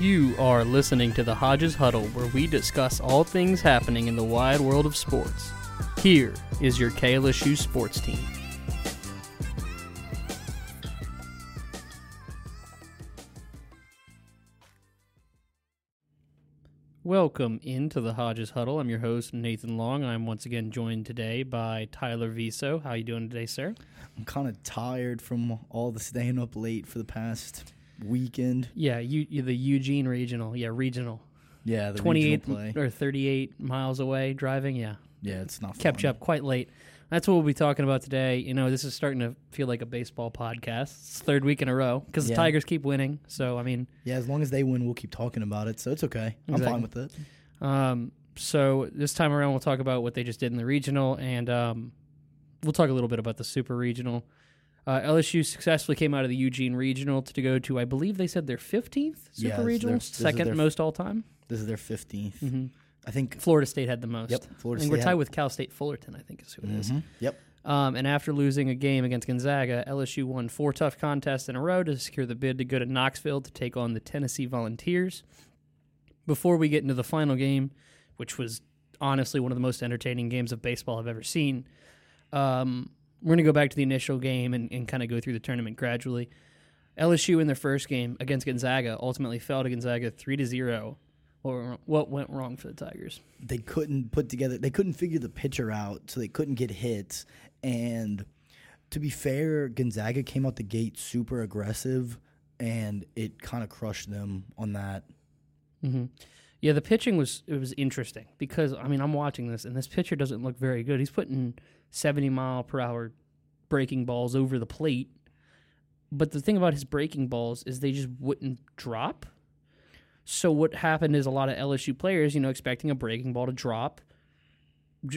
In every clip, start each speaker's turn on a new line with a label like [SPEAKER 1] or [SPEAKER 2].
[SPEAKER 1] You are listening to the Hodges Huddle, where we discuss all things happening in the wide world of sports. Here is your KLSU sports team. Welcome into the Hodges Huddle. I'm your host Nathan Long. I'm once again joined today by Tyler Viso. How you doing today, sir?
[SPEAKER 2] I'm kind of tired from all the staying up late for the past weekend.
[SPEAKER 1] Yeah, you, the Eugene Regional. Yeah, regional.
[SPEAKER 2] Yeah, the
[SPEAKER 1] 28
[SPEAKER 2] regional play.
[SPEAKER 1] or 38 miles away driving. Yeah,
[SPEAKER 2] Yeah, it's not
[SPEAKER 1] kept
[SPEAKER 2] fun.
[SPEAKER 1] you up quite late. That's what we'll be talking about today. You know, this is starting to feel like a baseball podcast. It's third week in a row because the Tigers keep winning. So, I mean,
[SPEAKER 2] Yeah, as long as they win, we'll keep talking about it. So it's okay. I'm fine with it.
[SPEAKER 1] um, so this time around, we'll talk about what they just did in the regional, and um, we'll talk a little bit about the super regional. Uh, LSU successfully came out of the Eugene regional to go to, I believe they said their 15th super
[SPEAKER 2] is
[SPEAKER 1] regional,
[SPEAKER 2] their-
[SPEAKER 1] second
[SPEAKER 2] their-
[SPEAKER 1] most all time.
[SPEAKER 2] This is their 15th.
[SPEAKER 1] hmm
[SPEAKER 2] I think.
[SPEAKER 1] Florida State had the most.
[SPEAKER 2] Yep.
[SPEAKER 1] I
[SPEAKER 2] Florida
[SPEAKER 1] think
[SPEAKER 2] State.
[SPEAKER 1] we're tied
[SPEAKER 2] had-
[SPEAKER 1] with Cal State Fullerton, I think is who it is.
[SPEAKER 2] Mhm. Yep.
[SPEAKER 1] Um, and after losing a game against Gonzaga, LSU won four tough contests in a row to secure the bid to go to Knoxville to take on the Tennessee Volunteers. Before we get into the final game, which was honestly one of the most entertaining games of baseball I've ever seen, um, we're going to go back to the initial game and, and kind of go through the tournament gradually. LSU in their first game against Gonzaga ultimately fell to Gonzaga three to zero. What, what went wrong for the Tigers?
[SPEAKER 2] They couldn't put together. They couldn't figure the pitcher out, so they couldn't get hits. And to be fair, Gonzaga came out the gate super aggressive, and it kind of crushed them on that.
[SPEAKER 1] hmm Yeah, the pitching was it was interesting because I mean I'm watching this and this pitcher doesn't look very good. He's putting 70 mile per hour breaking balls over the plate, but the thing about his breaking balls is they just wouldn't drop. So what happened is a lot of LSU players, you know, expecting a breaking ball to drop,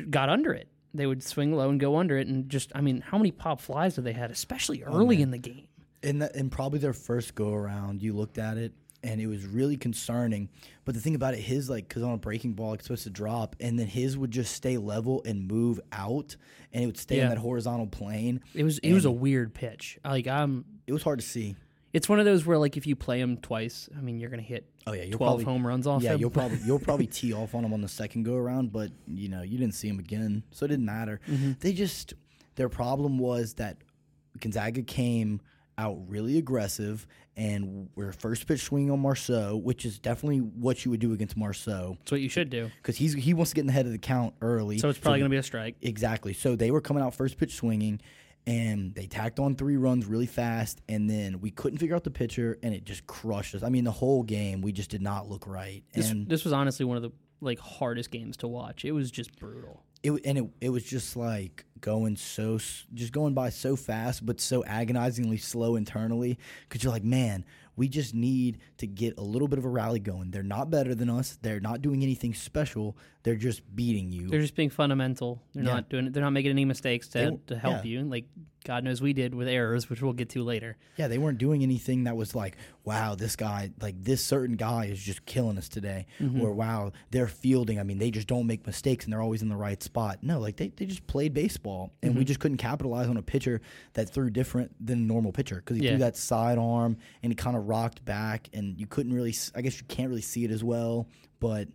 [SPEAKER 1] got under it. They would swing low and go under it, and just I mean, how many pop flies did they had, especially oh, early
[SPEAKER 2] man.
[SPEAKER 1] in the game?
[SPEAKER 2] in that in probably their first go around, you looked at it and it was really concerning. But the thing about it, his like because on a breaking ball, it's supposed to drop, and then his would just stay level and move out, and it would stay
[SPEAKER 1] Yeah.
[SPEAKER 2] on that horizontal plane.
[SPEAKER 1] It was it was a weird pitch. Like I'm
[SPEAKER 2] It was hard to see.
[SPEAKER 1] It's one of those where, like, if you play him twice, I mean, you're going to hit
[SPEAKER 2] Oh yeah,
[SPEAKER 1] 12
[SPEAKER 2] probably
[SPEAKER 1] home runs off
[SPEAKER 2] yeah
[SPEAKER 1] him.
[SPEAKER 2] you'll probably you'll probably tee off on him on the second go around, but you know you didn't see him again, so it didn't matter.
[SPEAKER 1] Mm-hmm.
[SPEAKER 2] They just their problem was that Gonzaga came out really aggressive and we're first pitch swinging on Marceaux, which is definitely what you would do against Marceaux.
[SPEAKER 1] That's what you should do.
[SPEAKER 2] because he's he wants to get in the head of the count early.
[SPEAKER 1] So it's probably going to be a strike.
[SPEAKER 2] exactly. So they were coming out first pitch swinging, and they tacked on three runs really fast, and then we couldn't figure out the pitcher, and it just crushed us. I mean, the whole game we just did not look right,
[SPEAKER 1] This,
[SPEAKER 2] and
[SPEAKER 1] this was honestly one of the like hardest games to watch. It was just brutal.
[SPEAKER 2] it and it it was just like going so just going by so fast, but so agonizingly slow internally because you're like, man. We just need to get a little bit of a rally going. They're not better than us. They're not doing anything special. They're just beating you.
[SPEAKER 1] They're just being fundamental. They're
[SPEAKER 2] Yeah.
[SPEAKER 1] not doing. They're not making any mistakes to,
[SPEAKER 2] They-
[SPEAKER 1] to help
[SPEAKER 2] yeah.
[SPEAKER 1] you. Like God knows we did with errors, which we'll get to later.
[SPEAKER 2] Yeah, they weren't doing anything that was like, wow, this guy, like this certain guy is just killing us today. Mm-hmm. Or wow, they're fielding. I mean, they just don't make mistakes and they're always in the right spot. No, like they, they just played baseball and we mm-hmm. just couldn't capitalize on a pitcher that threw different than a normal pitcher because he
[SPEAKER 1] Yeah.
[SPEAKER 2] threw that sidearm and he kind of rocked back and you couldn't really, I guess you can't really see it as well, but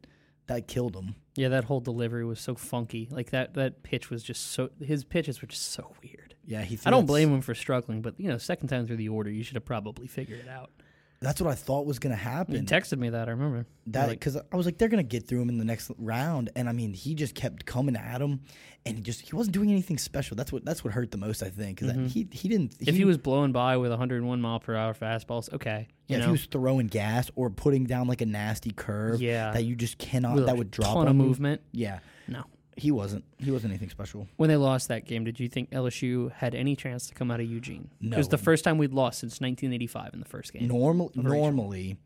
[SPEAKER 2] that killed him.
[SPEAKER 1] Yeah, that whole delivery was so funky. Like that that pitch was just so. His pitches were just so weird.
[SPEAKER 2] Yeah, he.
[SPEAKER 1] I don't blame him for struggling, but you know, second time through the order, you should have probably figured it out.
[SPEAKER 2] That's what I thought was going to
[SPEAKER 1] You
[SPEAKER 2] happen.
[SPEAKER 1] texted me that I remember.
[SPEAKER 2] That
[SPEAKER 1] Like,
[SPEAKER 2] because I was like, they're gonna get through him in the next round, and I mean, he just kept coming at him, and he just he wasn't doing anything special. That's what that's what hurt the most, I think. Is that mm-hmm. he he didn't.
[SPEAKER 1] if he was blowing by with 101 mile per hour fastballs, okay, you
[SPEAKER 2] yeah, if
[SPEAKER 1] know,
[SPEAKER 2] he was throwing gas or putting down like a nasty curve,
[SPEAKER 1] Yeah.
[SPEAKER 2] that you just cannot
[SPEAKER 1] with
[SPEAKER 2] that would drop
[SPEAKER 1] ton
[SPEAKER 2] on
[SPEAKER 1] of
[SPEAKER 2] you.
[SPEAKER 1] movement.
[SPEAKER 2] Yeah,
[SPEAKER 1] No.
[SPEAKER 2] He wasn't. He wasn't anything special.
[SPEAKER 1] When they lost that game, did you think LSU had any chance to come out of Eugene? No. It was the first time we'd lost since 1985 in the first game.
[SPEAKER 2] Normal, normally,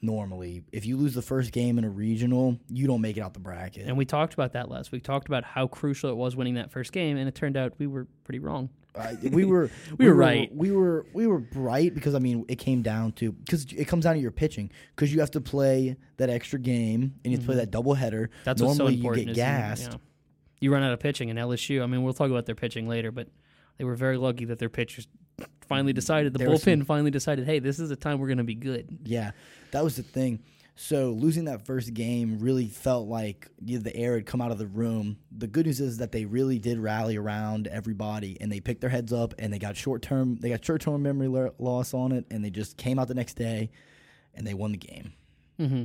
[SPEAKER 2] normally, if you lose the first game in a regional, you don't make it out the bracket.
[SPEAKER 1] And we talked about that last week. We talked about how crucial it was winning that first game, and it turned out we were pretty wrong.
[SPEAKER 2] I- we were
[SPEAKER 1] We were right.
[SPEAKER 2] We were we were right because I mean it came down to because it comes down to your pitching because you have to play that extra game and you have to play that double header.
[SPEAKER 1] Mm-hmm. That's so
[SPEAKER 2] Normally
[SPEAKER 1] important.
[SPEAKER 2] you get gassed.
[SPEAKER 1] yeah. You run out of pitching, and LSU. I mean, we'll talk about their pitching later, but they were very lucky that their pitchers finally decided the
[SPEAKER 2] There
[SPEAKER 1] bullpen
[SPEAKER 2] some-
[SPEAKER 1] finally decided, hey, this is a time we're going to be good.
[SPEAKER 2] Yeah, that was the thing. So losing that first game really felt like the air had come out of the room. The good news is that they really did rally around everybody, and they picked their heads up, and they got short term they got short term memory loss on it, and they just came out the next day, and they won the game.
[SPEAKER 1] hmm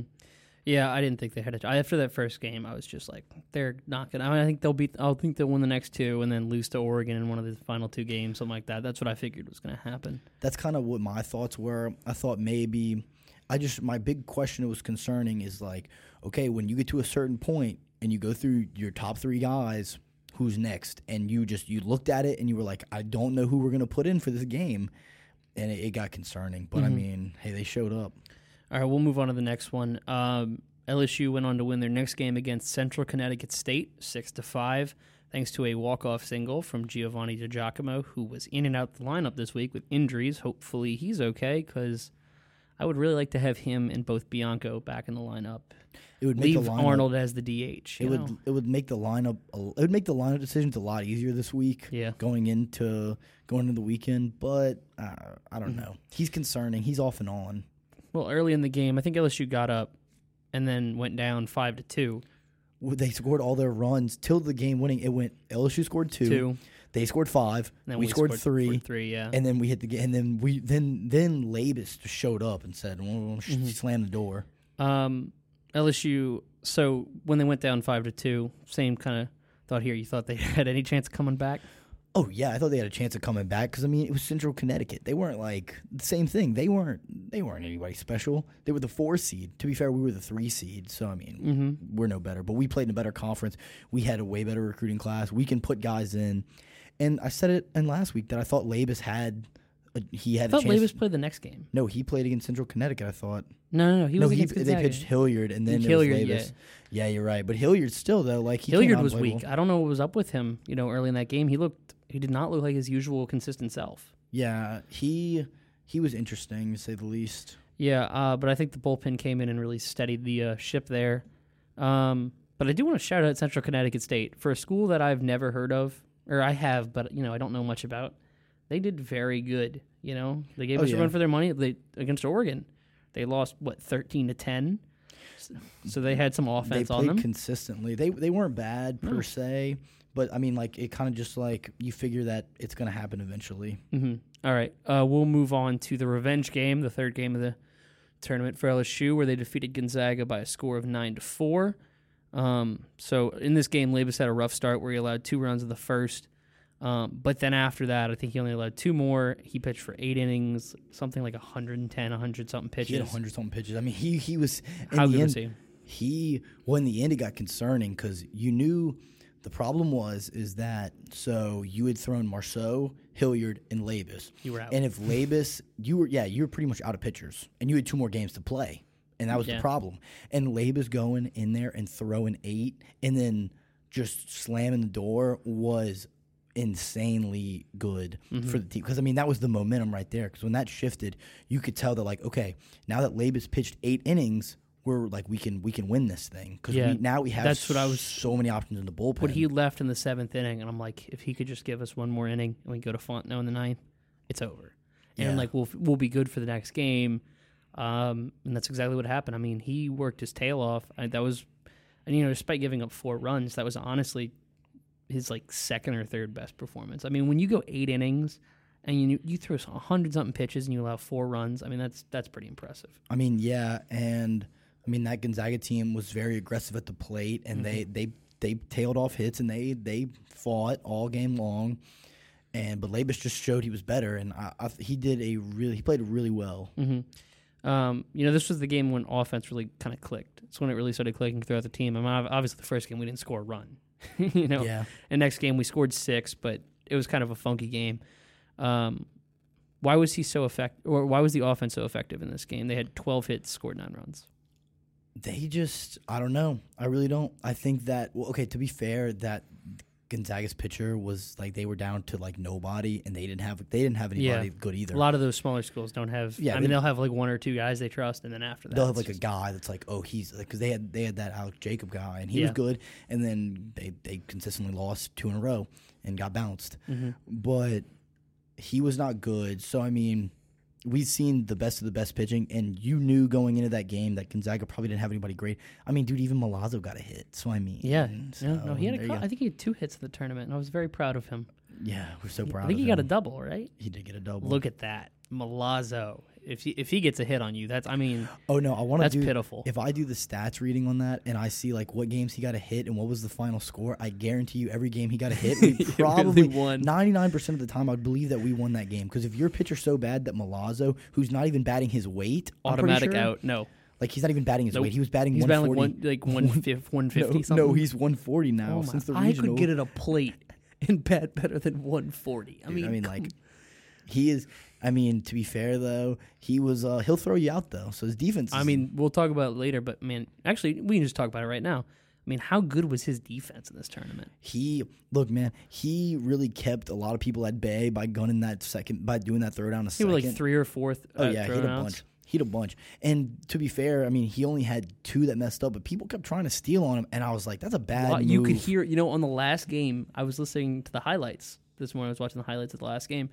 [SPEAKER 1] Yeah, I didn't think they had a. After that first game, I was just like, they're not gonna. I, mean, I think they'll beat. I'll think they'll win the next two, and then lose to Oregon in one of the final two games, something like that. That's what I figured was gonna happen.
[SPEAKER 2] That's kind of what my thoughts were. I thought maybe I just my big question that was concerning is like, okay, when you get to a certain point and you go through your top three guys, who's next? And you just you looked at it and you were like, I don't know who we're gonna put in for this game, and it, it got concerning. But I mm-hmm. mean, hey, they showed up.
[SPEAKER 1] All right, we'll move on to the next one. Um, LSU went on to win their next game against Central Connecticut State, six to five, thanks to a walk-off single from Giovanni DiGiacomo, who was in and out the lineup this week with injuries. Hopefully, he's okay because I would really like to have him and both Bianco back in the lineup.
[SPEAKER 2] It would make
[SPEAKER 1] Leave
[SPEAKER 2] lineup,
[SPEAKER 1] Arnold as the DH.
[SPEAKER 2] It
[SPEAKER 1] you
[SPEAKER 2] would it would make the lineup it would make the lineup decisions a lot easier this week.
[SPEAKER 1] Yeah.
[SPEAKER 2] going into going into the weekend, but uh, I don't
[SPEAKER 1] Mm-hmm.
[SPEAKER 2] know. He's concerning. He's off and on.
[SPEAKER 1] Well, early in the game, I think LSU got up and then went down five to two.
[SPEAKER 2] They scored all their runs till the game winning. It went LSU scored two.
[SPEAKER 1] Two.
[SPEAKER 2] They scored five.
[SPEAKER 1] And then
[SPEAKER 2] we, scored, three,
[SPEAKER 1] Three, yeah.
[SPEAKER 2] and then we hit the game. And then we then then Labas showed up and said, sh
[SPEAKER 1] Mm-hmm.
[SPEAKER 2] "Slam the door."
[SPEAKER 1] Um, LSU. So when they went down five to two, same kind of thought here. You thought they had any chance of coming back?
[SPEAKER 2] Oh yeah, I thought they had a chance of coming back because I mean it was Central Connecticut. They weren't like the same thing. They weren't they weren't anybody special. They were the four seed. To be fair, we were the three seed. So I mean
[SPEAKER 1] Mm-hmm.
[SPEAKER 2] we're no better. But we played in a better conference. We had a way better recruiting class. We can put guys in. And I said it in last week that I thought Labas had a, he had
[SPEAKER 1] I thought
[SPEAKER 2] a chance.
[SPEAKER 1] Labas played the next game.
[SPEAKER 2] no, he played against Central Connecticut. I thought.
[SPEAKER 1] No, no, no. He
[SPEAKER 2] no,
[SPEAKER 1] was
[SPEAKER 2] he, they pitched Hilliard and then
[SPEAKER 1] Hilliard,
[SPEAKER 2] Labas. Yeah. you're right. But Hilliard still though, like he
[SPEAKER 1] Hilliard was weak. I don't know what was up with him. You know, early in that game, he looked. He did not look like his usual consistent self.
[SPEAKER 2] Yeah, he he was interesting to say the least.
[SPEAKER 1] Yeah, uh, but I think the bullpen came in and really steadied the uh, ship there. Um, but I do want to shout out Central Connecticut State for a school that I've never heard of, or I have, but you know I don't know much about. They did very good. You know, they gave
[SPEAKER 2] Oh,
[SPEAKER 1] us a run for their money. They against Oregon, they lost what thirteen to ten, so, they had some
[SPEAKER 2] They
[SPEAKER 1] offense on
[SPEAKER 2] played
[SPEAKER 1] them.
[SPEAKER 2] consistently. They they weren't bad per
[SPEAKER 1] No.
[SPEAKER 2] se, but I mean like it kind of just like you figure that it's going to happen eventually.
[SPEAKER 1] hmm All right, uh, we'll move on to the revenge game, the third game of the tournament for LSU, where they defeated Gonzaga by a score of nine to four. Um, so in this game, Labas had a rough start where he allowed two runs in the first, um, but then after that, I think he only allowed two more. He pitched for eight innings, something like 110, 100 something
[SPEAKER 2] He had
[SPEAKER 1] pitches.
[SPEAKER 2] 100 something pitches. I mean, he he was in
[SPEAKER 1] How
[SPEAKER 2] the
[SPEAKER 1] good
[SPEAKER 2] end,
[SPEAKER 1] was he?
[SPEAKER 2] he well in the end it got concerning because you knew the problem was is that so you had thrown Marceaux, Hilliard, and Labas.
[SPEAKER 1] You were out.
[SPEAKER 2] And if Labas, you were yeah, you were pretty much out of pitchers, and you had two more games to play, and that was
[SPEAKER 1] Yeah.
[SPEAKER 2] the problem. And Labas going in there and throwing eight, and then just slamming the door was insanely good
[SPEAKER 1] Mm-hmm.
[SPEAKER 2] for the team because I mean that was the momentum right there. Because when that shifted, you could tell that like okay, now that Labas pitched eight innings. We're like we can we can win this thing because
[SPEAKER 1] Yeah,
[SPEAKER 2] now we have
[SPEAKER 1] that's what I was-
[SPEAKER 2] so many options in the bullpen.
[SPEAKER 1] But he left in the seventh inning, and I'm like, if he could just give us one more inning and we go to Fontenot in the ninth, it's over. And
[SPEAKER 2] Yeah.
[SPEAKER 1] like we'll we'll be good for the next game. Um, and that's exactly what happened. I mean, he worked his tail off. I, that was, and you know, despite giving up four runs, that was honestly his like second or third best performance. I mean, when you go eight innings and you you throw a hundred something pitches and you allow four runs, I mean that's that's pretty impressive.
[SPEAKER 2] I mean, yeah, and I mean that Gonzaga team was very aggressive at the plate, and they they they tailed off hits and they they fought all game long. And but Labas just showed he was better, and I, I, he did a really he played really well.
[SPEAKER 1] hmm Um, you know, this was the game when offense really kind of clicked. It's when it really started clicking throughout the team. I mean, obviously, the first game we didn't score a run. you know,
[SPEAKER 2] Yeah,
[SPEAKER 1] and next game we scored six, but it was kind of a funky game. Um, why was he so effective, or why was the offense so effective in this game? They had 12 hits, scored nine runs.
[SPEAKER 2] They just I don't know. I really don't. I think that well, okay. To be fair, that Gonzaga's pitcher was like they were down to like nobody, and they didn't have they didn't have
[SPEAKER 1] Yeah.
[SPEAKER 2] anybody good either.
[SPEAKER 1] A lot of those smaller schools don't have.
[SPEAKER 2] Yeah,
[SPEAKER 1] I
[SPEAKER 2] they-
[SPEAKER 1] mean, they'll have like one or two guys they trust, and then after that,
[SPEAKER 2] They'll have like a guy that's like, oh, he's because they had they had that Alek Jacob guy, and he
[SPEAKER 1] Yeah.
[SPEAKER 2] was good, and then they they consistently lost two in a row and got bounced.
[SPEAKER 1] Mhm.
[SPEAKER 2] But he was not good. So I mean, we've seen the best of the best pitching, and you knew going into that game that Gonzaga probably didn't have anybody great. I mean, dude, even Milazzo got a hit. So I mean,
[SPEAKER 1] Yeah.
[SPEAKER 2] so,
[SPEAKER 1] no, no, he had a
[SPEAKER 2] there you
[SPEAKER 1] cou-
[SPEAKER 2] go.
[SPEAKER 1] I think he had two hits in the tournament, and I was very proud of him.
[SPEAKER 2] yeah, we're so proud.
[SPEAKER 1] I think he got a double, right?
[SPEAKER 2] He did get a double.
[SPEAKER 1] Look at that, Milazzo. If he, if he gets a hit on you, that's I mean
[SPEAKER 2] oh no, I want to
[SPEAKER 1] that's
[SPEAKER 2] do.
[SPEAKER 1] pitiful.
[SPEAKER 2] If I do the stats reading on that and I see like what games he got a hit and what was the final score, I guarantee you every game he got a hit, we probably
[SPEAKER 1] won.
[SPEAKER 2] ninety nine percent of the time I believe that we won that game because if your pitcher's so bad that Milazzo, who's not even batting his weight,
[SPEAKER 1] Automatic
[SPEAKER 2] sure,
[SPEAKER 1] out. No,
[SPEAKER 2] Like he's not even batting his
[SPEAKER 1] Nope.
[SPEAKER 2] weight. He was batting
[SPEAKER 1] he's
[SPEAKER 2] one
[SPEAKER 1] batting like one like one fifty, one fifty
[SPEAKER 2] no,
[SPEAKER 1] something.
[SPEAKER 2] no, he's one forty now
[SPEAKER 1] Oh
[SPEAKER 2] since the regional.
[SPEAKER 1] I could get it a plate and bat better than one forty. I
[SPEAKER 2] Dude,
[SPEAKER 1] mean,
[SPEAKER 2] I mean, like he is. I mean, to be fair though, he was. Uh, he'll throw you out though. So his defense.
[SPEAKER 1] I mean, we'll talk about it later, but man, actually, we can just talk about it right now. I mean, how good was his defense in this tournament?
[SPEAKER 2] he look, man. He really kept a lot of people at bay by gunning that second by doing that throw down a
[SPEAKER 1] He
[SPEAKER 2] second.
[SPEAKER 1] was like three or fourth.
[SPEAKER 2] Oh
[SPEAKER 1] uh,
[SPEAKER 2] yeah, he hit a bunch. He hit a bunch. And to be fair, I mean, he only had two that messed up, but people kept trying to steal on him, and I was like, that's a bad.
[SPEAKER 1] Lot- you could hear, you know, on the last game, I was listening to the highlights this morning. I was watching the highlights of the last game,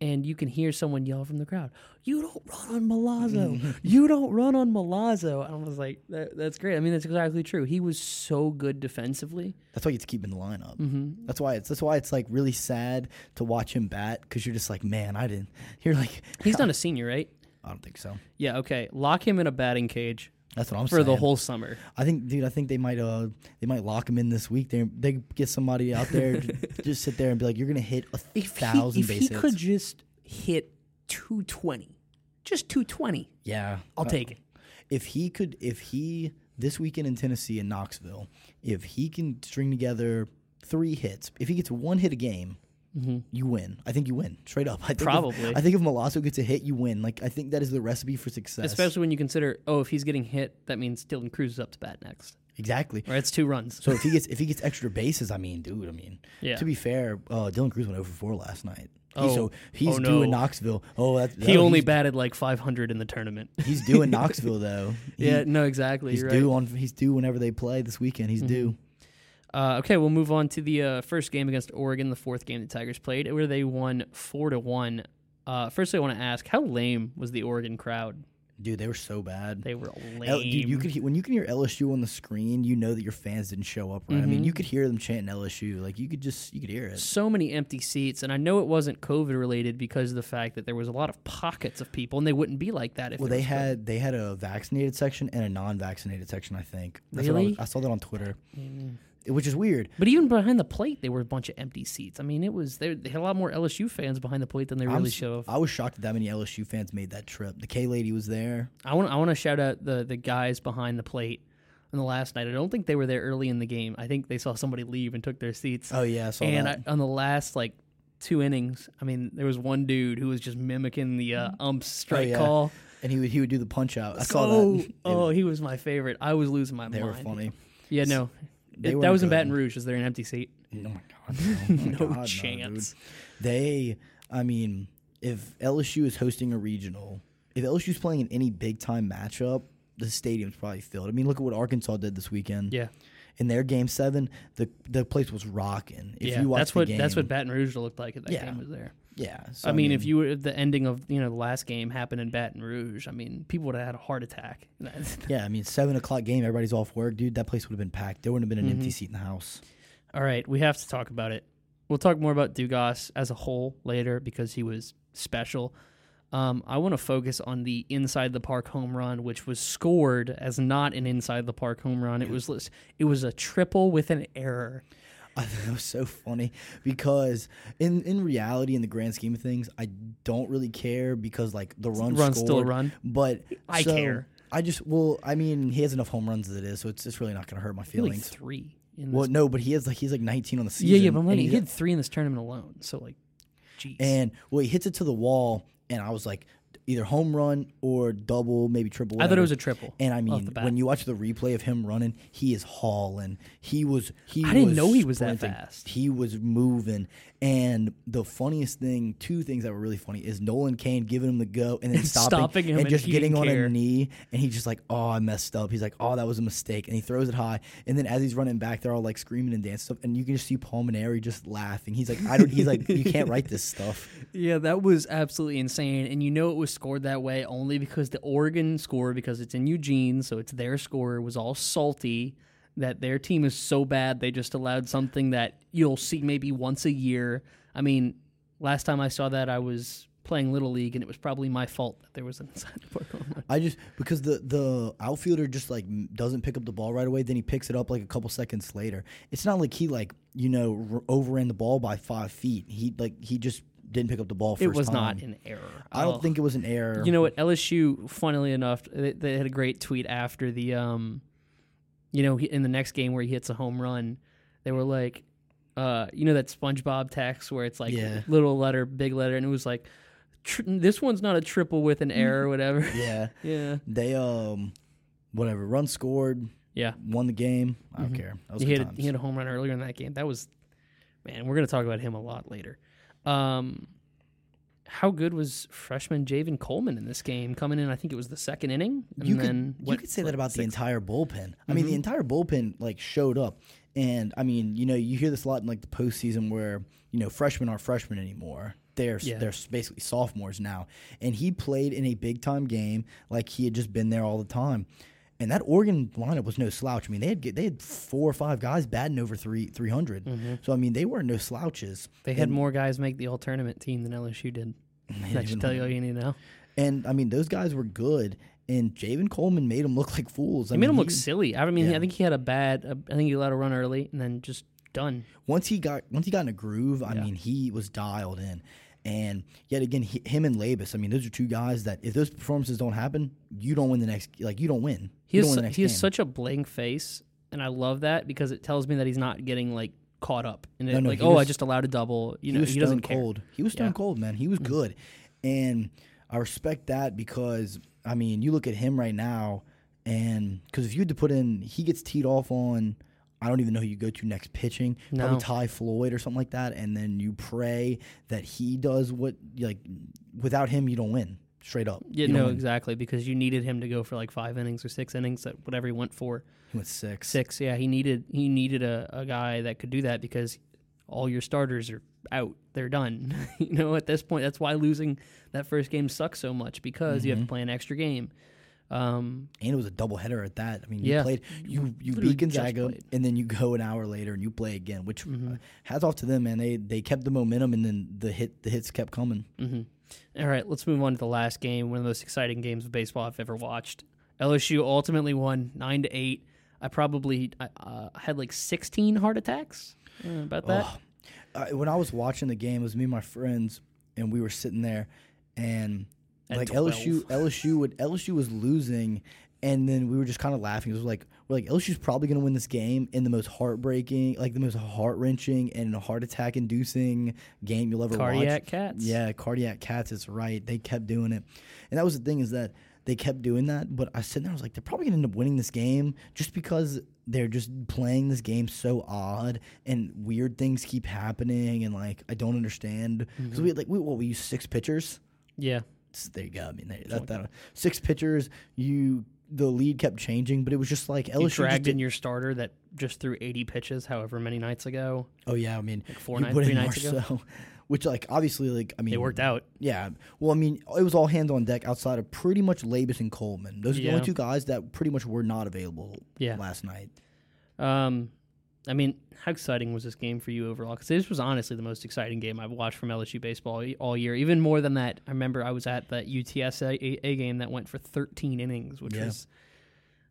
[SPEAKER 1] and you can hear someone yell from the crowd, "You don't run on Milazzo! you don't run on Milazzo!" And I was like, that, "That's great. I mean, that's exactly true. He was so good defensively.
[SPEAKER 2] That's why you have to keep in the lineup.
[SPEAKER 1] Mm-hmm.
[SPEAKER 2] That's why it's that's why it's like really sad to watch him bat because you're just like, man, I didn't. You're like,
[SPEAKER 1] He's not a senior, right?
[SPEAKER 2] I don't think so.
[SPEAKER 1] Yeah. Okay. Lock him in a batting cage
[SPEAKER 2] That's what I'm saying.
[SPEAKER 1] for
[SPEAKER 2] saying.
[SPEAKER 1] the whole summer.
[SPEAKER 2] I think, dude. I think they might uh they might lock him in this week. They they get somebody out there to just sit there and be like, you're gonna hit a
[SPEAKER 1] If
[SPEAKER 2] thousand
[SPEAKER 1] he, if he
[SPEAKER 2] hits.
[SPEAKER 1] could just hit two twenty, just two twenty,
[SPEAKER 2] yeah,
[SPEAKER 1] I'll
[SPEAKER 2] Uh,
[SPEAKER 1] take it.
[SPEAKER 2] if he could if he this weekend in Tennessee in Knoxville, if he can string together three hits, if he gets one hit a game, you win. I think you win straight up. I think if-
[SPEAKER 1] Probably.
[SPEAKER 2] I think if Milazzo gets a hit, you win. Like I think that is the recipe for success.
[SPEAKER 1] Especially when you consider, oh, if he's getting hit, that means Dylan Crews is up to bat next.
[SPEAKER 2] exactly.
[SPEAKER 1] Or it's two runs.
[SPEAKER 2] So if he gets if he gets extra bases, I mean, dude, I mean,
[SPEAKER 1] Yeah.
[SPEAKER 2] to be fair, uh, Dylan Crews went over four last night. He-
[SPEAKER 1] Oh.
[SPEAKER 2] so he's
[SPEAKER 1] Oh,
[SPEAKER 2] due in. Knoxville. Oh, that's
[SPEAKER 1] he only batted like 500 in the tournament.
[SPEAKER 2] he's due in Knoxville though. He-
[SPEAKER 1] yeah, no, exactly.
[SPEAKER 2] he's due
[SPEAKER 1] right.
[SPEAKER 2] on he's due whenever they play this weekend. He's due.
[SPEAKER 1] Uh, okay, we'll move on to the uh, first game against Oregon, the fourth game the Tigers played, where they won four to one. Uh, firstly, I want to ask, how lame was the Oregon crowd?
[SPEAKER 2] Dude, they were so bad.
[SPEAKER 1] They were lame.
[SPEAKER 2] L- dude, you could he- when you can hear LSU on the screen, you know that your fans didn't show up right. I mean,
[SPEAKER 1] Mhm.
[SPEAKER 2] you could hear them chanting LSU. Like you could just you could hear it.
[SPEAKER 1] so many empty seats, and I know it wasn't COVID related because of the fact that there was a lot of pockets of people, and they wouldn't be like that if
[SPEAKER 2] Well, they
[SPEAKER 1] was COVID.
[SPEAKER 2] had they had a vaccinated section and a non-vaccinated section. I think. That's what I,
[SPEAKER 1] Really?
[SPEAKER 2] was- I saw that on Twitter, It- which is weird.
[SPEAKER 1] But even behind the plate, there were a bunch of empty seats. I mean, it was they they had a lot more LSU fans behind the plate than they
[SPEAKER 2] I'm
[SPEAKER 1] really
[SPEAKER 2] s-
[SPEAKER 1] should have.
[SPEAKER 2] I was shocked that that many LSU fans made that trip. The K lady was there.
[SPEAKER 1] I want I want to shout out the the guys behind the plate on the last night. I don't think they were there early in the game. I think they saw somebody leave and took their seats.
[SPEAKER 2] Oh yeah, I saw
[SPEAKER 1] and. I, on the last like two innings, I mean, there was one dude who was just mimicking the uh, ump's strike.
[SPEAKER 2] Oh, yeah.
[SPEAKER 1] call.
[SPEAKER 2] and he would he would do the punch out. I saw that.
[SPEAKER 1] Oh,
[SPEAKER 2] was-
[SPEAKER 1] he was my favorite. I was losing my
[SPEAKER 2] they
[SPEAKER 1] mind.
[SPEAKER 2] were funny.
[SPEAKER 1] Yeah, no,
[SPEAKER 2] They
[SPEAKER 1] It- that was in. Baton Rouge. Is there an empty seat?
[SPEAKER 2] Oh my god, no, my
[SPEAKER 1] No
[SPEAKER 2] God,
[SPEAKER 1] chance.
[SPEAKER 2] They, I mean, if LSU is hosting a regional, if LSU is playing in any big time matchup, the stadium's probably filled. I mean, look at what Arkansas did this weekend.
[SPEAKER 1] Yeah,
[SPEAKER 2] In their game seven, the the place was rocking. If
[SPEAKER 1] yeah.
[SPEAKER 2] you watch
[SPEAKER 1] that's
[SPEAKER 2] the
[SPEAKER 1] what
[SPEAKER 2] game,
[SPEAKER 1] that's what Baton Rouge looked like at that
[SPEAKER 2] Yeah.
[SPEAKER 1] game was there.
[SPEAKER 2] Yeah, so,
[SPEAKER 1] I mean, if you were the ending of you know the last game happened in Baton Rouge, I mean, people would have had a heart attack.
[SPEAKER 2] yeah, I mean, seven o'clock game, everybody's off work, dude. That place would have been packed. There wouldn't have been an
[SPEAKER 1] Mm-hmm.
[SPEAKER 2] empty seat in the house.
[SPEAKER 1] All right, we have to talk about it. We'll talk more about Dugas as a whole later because he was special. Um, I want to focus on the inside the park home run, which was scored as not an inside the park home run. It was it was a triple with an error.
[SPEAKER 2] I thought it was so funny because in in reality, in the grand scheme of things, I don't really care because like the run
[SPEAKER 1] Run's still a run.
[SPEAKER 2] But
[SPEAKER 1] I
[SPEAKER 2] so,
[SPEAKER 1] care.
[SPEAKER 2] I just well, I mean, he has enough home runs as it is, so it's it's really not going to hurt my
[SPEAKER 1] had, like
[SPEAKER 2] feelings.
[SPEAKER 1] three.
[SPEAKER 2] Well, no, but he has like he's like 19 on the season.
[SPEAKER 1] yeah, yeah, but I'm like, he hit three in this tournament alone. So like, jeez.
[SPEAKER 2] and well, he hits it to the wall, and I was like, either home run or double, maybe triple.
[SPEAKER 1] I thought it was a triple.
[SPEAKER 2] And I mean, when you watch the replay of him running, he is hauling. He was. He
[SPEAKER 1] I didn't
[SPEAKER 2] was
[SPEAKER 1] know he was that fast.
[SPEAKER 2] He was moving. And the funniest thing, two things that were really funny, is Nolan Cain giving him the go and then
[SPEAKER 1] And
[SPEAKER 2] stopping,
[SPEAKER 1] stopping him
[SPEAKER 2] and
[SPEAKER 1] and
[SPEAKER 2] just getting on
[SPEAKER 1] care.
[SPEAKER 2] a knee, and he's just like, "Oh, I messed up." He's like, "Oh, that was a mistake," and he throws it high. And then as he's running back, they're all like screaming and dancing stuff, and you can just see Paul Mainieri just laughing. He's like, "I don't." He's like, "You can't write this stuff."
[SPEAKER 1] Yeah, that was absolutely insane. And you know it was scored that way only because the Oregon score, because it's in Eugene, so it's their score, was all salty that their team is so bad they just allowed something that you'll see maybe once a year. I mean, last time I saw that I was playing Little League and it was probably my fault that there was an inside the park.
[SPEAKER 2] I just because the the outfielder just like doesn't pick up the ball right away, then he picks it up like a couple seconds later. It's not like he like you know r- overran the ball by five feet. He like he just didn't pick up the ball. First
[SPEAKER 1] It was
[SPEAKER 2] time.
[SPEAKER 1] not an error.
[SPEAKER 2] I don't
[SPEAKER 1] Oh.
[SPEAKER 2] think it was an error.
[SPEAKER 1] You know what? LSU, funnily enough, they, they had a great tweet after the, um, you know, in the next game where he hits a home run. They were like, uh, you know, that SpongeBob text where it's like
[SPEAKER 2] Yeah.
[SPEAKER 1] little letter, big letter, and it was like, tr- this one's not a triple with an error, or whatever.
[SPEAKER 2] Yeah,
[SPEAKER 1] yeah,
[SPEAKER 2] they um, whatever run scored,
[SPEAKER 1] yeah.
[SPEAKER 2] won the game. I don't care. That was
[SPEAKER 1] He hit, a, he hit a home run earlier in that game. That was, man, we're gonna talk about him a lot later. Um, how good was freshman Javen Coleman in this game? Coming in, I think it was the second inning, and
[SPEAKER 2] you could you could say that about the entire bullpen. I mean, the entire bullpen like showed up, and I mean, you know, you hear this a lot in like the postseason where you know freshmen aren't freshmen anymore. They're
[SPEAKER 1] Yeah.
[SPEAKER 2] they're basically sophomores now, and he played in a big time game like he had just been there all the time. And that Oregon lineup was no slouch. I mean, they had they had four or five guys batting over three three So I mean, they were no slouches.
[SPEAKER 1] They had more guys make the all tournament team than LSU did. That should tell you all you need to know.
[SPEAKER 2] And I mean, those guys were good. And Javen Coleman made them look like fools. I
[SPEAKER 1] He made them look
[SPEAKER 2] he-
[SPEAKER 1] silly. I mean,
[SPEAKER 2] yeah.
[SPEAKER 1] I think he had a bad. Uh, I think he let a run early and then just done.
[SPEAKER 2] once he got once he got in a groove, I
[SPEAKER 1] Yeah.
[SPEAKER 2] mean, he was dialed in. And yet again, he, him and Labas, I mean, those are two guys that if those performances don't happen, you don't win the next. Like you don't win.
[SPEAKER 1] He is
[SPEAKER 2] don't win
[SPEAKER 1] su- he has
[SPEAKER 2] game.
[SPEAKER 1] such a blank face, and I love that because it tells me that he's not getting like caught up in it.
[SPEAKER 2] No, no,
[SPEAKER 1] like, oh, I just allowed a double. You
[SPEAKER 2] he
[SPEAKER 1] know,
[SPEAKER 2] was
[SPEAKER 1] he doesn't care.
[SPEAKER 2] cold. He was stone
[SPEAKER 1] Yeah.
[SPEAKER 2] cold, man. He was mm. good, and I respect that because I mean, you look at him right now, and because if you had to put in, he gets teed off on. I don't even know who you go to next pitching.
[SPEAKER 1] No.
[SPEAKER 2] Probably Ty Floyd or something like that, and then you pray that he does what like without him you don't win straight up.
[SPEAKER 1] Yeah,
[SPEAKER 2] You
[SPEAKER 1] no, exactly because you needed him to go for like five innings or six innings, whatever he went for.
[SPEAKER 2] He went six.
[SPEAKER 1] Six, yeah, he needed he needed a, a guy that could do that because all your starters are out. They're done. you know, at this point, that's why losing that first game sucks so much because you have
[SPEAKER 2] Mm-hmm.
[SPEAKER 1] to play an extra game. Um,
[SPEAKER 2] and it was a double header at that. I mean,
[SPEAKER 1] Yeah.
[SPEAKER 2] you played, you you
[SPEAKER 1] Literally
[SPEAKER 2] beat Gonzaga, and then you go an hour later and you play again. Which
[SPEAKER 1] Mm-hmm.
[SPEAKER 2] uh, hats off to them, man. They they kept the momentum, and then the hit the hits kept coming.
[SPEAKER 1] all right, let's move on to the last game. One of the most exciting games of baseball I've ever watched. LSU ultimately won nine to eight. I probably uh, had like sixteen heart attacks. Uh, about that.
[SPEAKER 2] Oh, uh, when I was watching the game, it was me and my friends, and we were sitting there, and
[SPEAKER 1] At
[SPEAKER 2] like
[SPEAKER 1] 12.
[SPEAKER 2] LSU LSU would LSU was losing. And then we were just kind of laughing. It was like we're like LSU's probably going to win this game in the most heartbreaking, like the most heart wrenching and heart attack inducing game you'll ever watch.
[SPEAKER 1] Cardiac cats.
[SPEAKER 2] Yeah, cardiac cats. It's right. They kept doing it, and that was the thing is that they kept doing that. But I sat there, I was like, they're probably gonna end up winning this game just because they're just playing this game so odd and weird things keep happening, and like I don't understand because mm-hmm. we had like we what we used six pitchers.
[SPEAKER 1] yeah.
[SPEAKER 2] S- There you go. I mean, they, that, that six pitchers. You the lead kept changing, but it was just like LSU
[SPEAKER 1] You dragged in your starter that just threw 80 pitches, however many nights ago.
[SPEAKER 2] Oh yeah, I mean,
[SPEAKER 1] four nights- three nights ago?
[SPEAKER 2] Which like obviously like I mean
[SPEAKER 1] It worked out.
[SPEAKER 2] Yeah. Well, I mean, it was all hands on deck outside of pretty much Labas and Coleman. Those are the only two guys that pretty much were not available
[SPEAKER 1] Yeah.
[SPEAKER 2] last night.
[SPEAKER 1] Um, I mean, how exciting was this game for you overall? Because this was honestly the most exciting game I've watched from LSU baseball all year. Even more than that, I remember I was at that UTSA game that went for 13 innings, which
[SPEAKER 2] Yeah.
[SPEAKER 1] was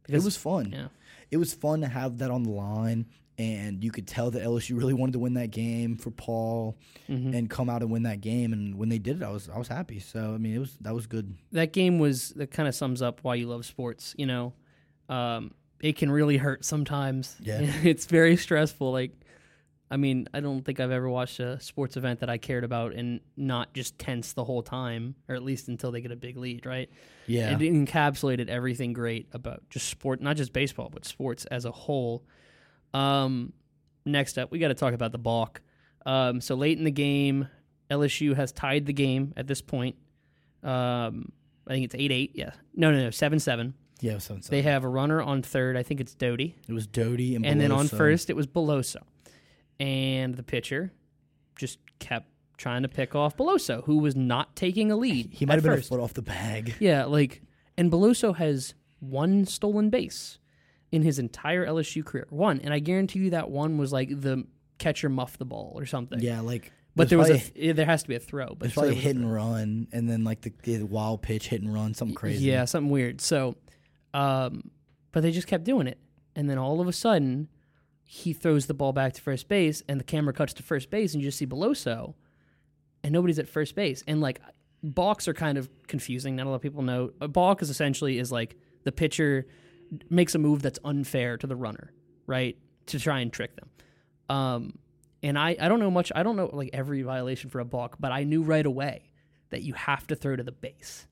[SPEAKER 2] It was fun.
[SPEAKER 1] yeah.
[SPEAKER 2] It was fun to have that on the line, and you could tell that LSU really wanted to win that game for Paul
[SPEAKER 1] Mm-hmm.
[SPEAKER 2] and come out and win that game. And when they did it, I was I was happy. So I mean, it was that was good.
[SPEAKER 1] that game was that kind of sums up why you love sports. You know, um, it can really hurt sometimes.
[SPEAKER 2] Yeah.
[SPEAKER 1] it's very stressful. Like, I mean, I don't think I've ever watched a sports event that I cared about and not just tense the whole time, or at least until they get a big lead, right?
[SPEAKER 2] Yeah.
[SPEAKER 1] It encapsulated everything great about just sport, not just baseball, but sports as a whole. Um, next up, we got to talk about the balk. Um, so late in the game, LSU has tied the game at this point. Um, I think it's 8 8. Yeah. No, no, no. 7 7.
[SPEAKER 2] Yeah, so, so.
[SPEAKER 1] They have a runner on third. I think it's Doughty.
[SPEAKER 2] it was Doughty and
[SPEAKER 1] And then on first, it was Beloso. And the pitcher just kept trying to pick off Beloso, who was not taking a lead.
[SPEAKER 2] he might have been
[SPEAKER 1] first.
[SPEAKER 2] a foot off the bag.
[SPEAKER 1] Yeah, like, and Beloso has one stolen base in his entire LSU career. One, and I guarantee you that one was like the catcher muffed the ball or something.
[SPEAKER 2] Yeah, like
[SPEAKER 1] but there was a
[SPEAKER 2] probably-
[SPEAKER 1] th- there has to be a throw. But
[SPEAKER 2] It's probably a hit and run, and then like the, the wild pitch, hit and run, something crazy.
[SPEAKER 1] Yeah, something weird. So, um, but they just kept doing it, and then all of a sudden, he throws the ball back to first base, and the camera cuts to first base, and you just see Beloso, and nobody's at first base, and like balks are kind of confusing. Not a lot of people know. A balk is essentially is like the pitcher makes a move that's unfair to the runner, right, to try and trick them. Um, and I, I don't know much. I don't know like every violation for a balk, but I knew right away that you have to throw to the base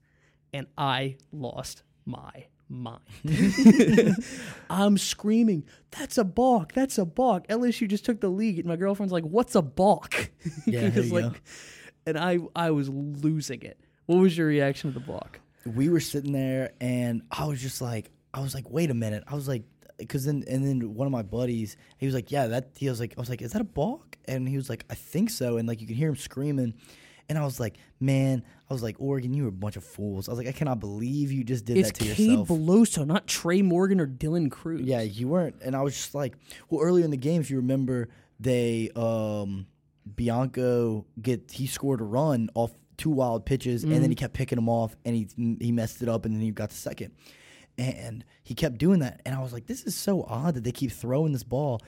[SPEAKER 1] and I lost my mind. I'm screaming, "That's a balk! That's a balk!" LSU just took the lead, and my girlfriend's like, "What's a balk?"
[SPEAKER 2] Yeah, there you go.
[SPEAKER 1] and I I was losing it. What was your reaction to the balk?
[SPEAKER 2] we were sitting there and I was just like, I was like, wait a minute. I was like, because then and then one of my buddies, he was like, yeah, that. He was like, I was like, is that a balk? And he was like, I think so. And like you can hear him screaming, and I was like, man, I was like, Oregon, you were a bunch of fools. I was like, I cannot believe you just did
[SPEAKER 1] It's
[SPEAKER 2] that to
[SPEAKER 1] Cade
[SPEAKER 2] yourself.
[SPEAKER 1] Beloso, not Trey Morgan or Dylan Crews.
[SPEAKER 2] Yeah, you weren't. And I was just like, well, earlier in the game, if you remember, they um Bianco get he scored a run off two wild pitches, and then he kept picking them off, and he he messed it up, and then he got the second, and he kept doing that, and I was like, this is so odd that they keep throwing this ball.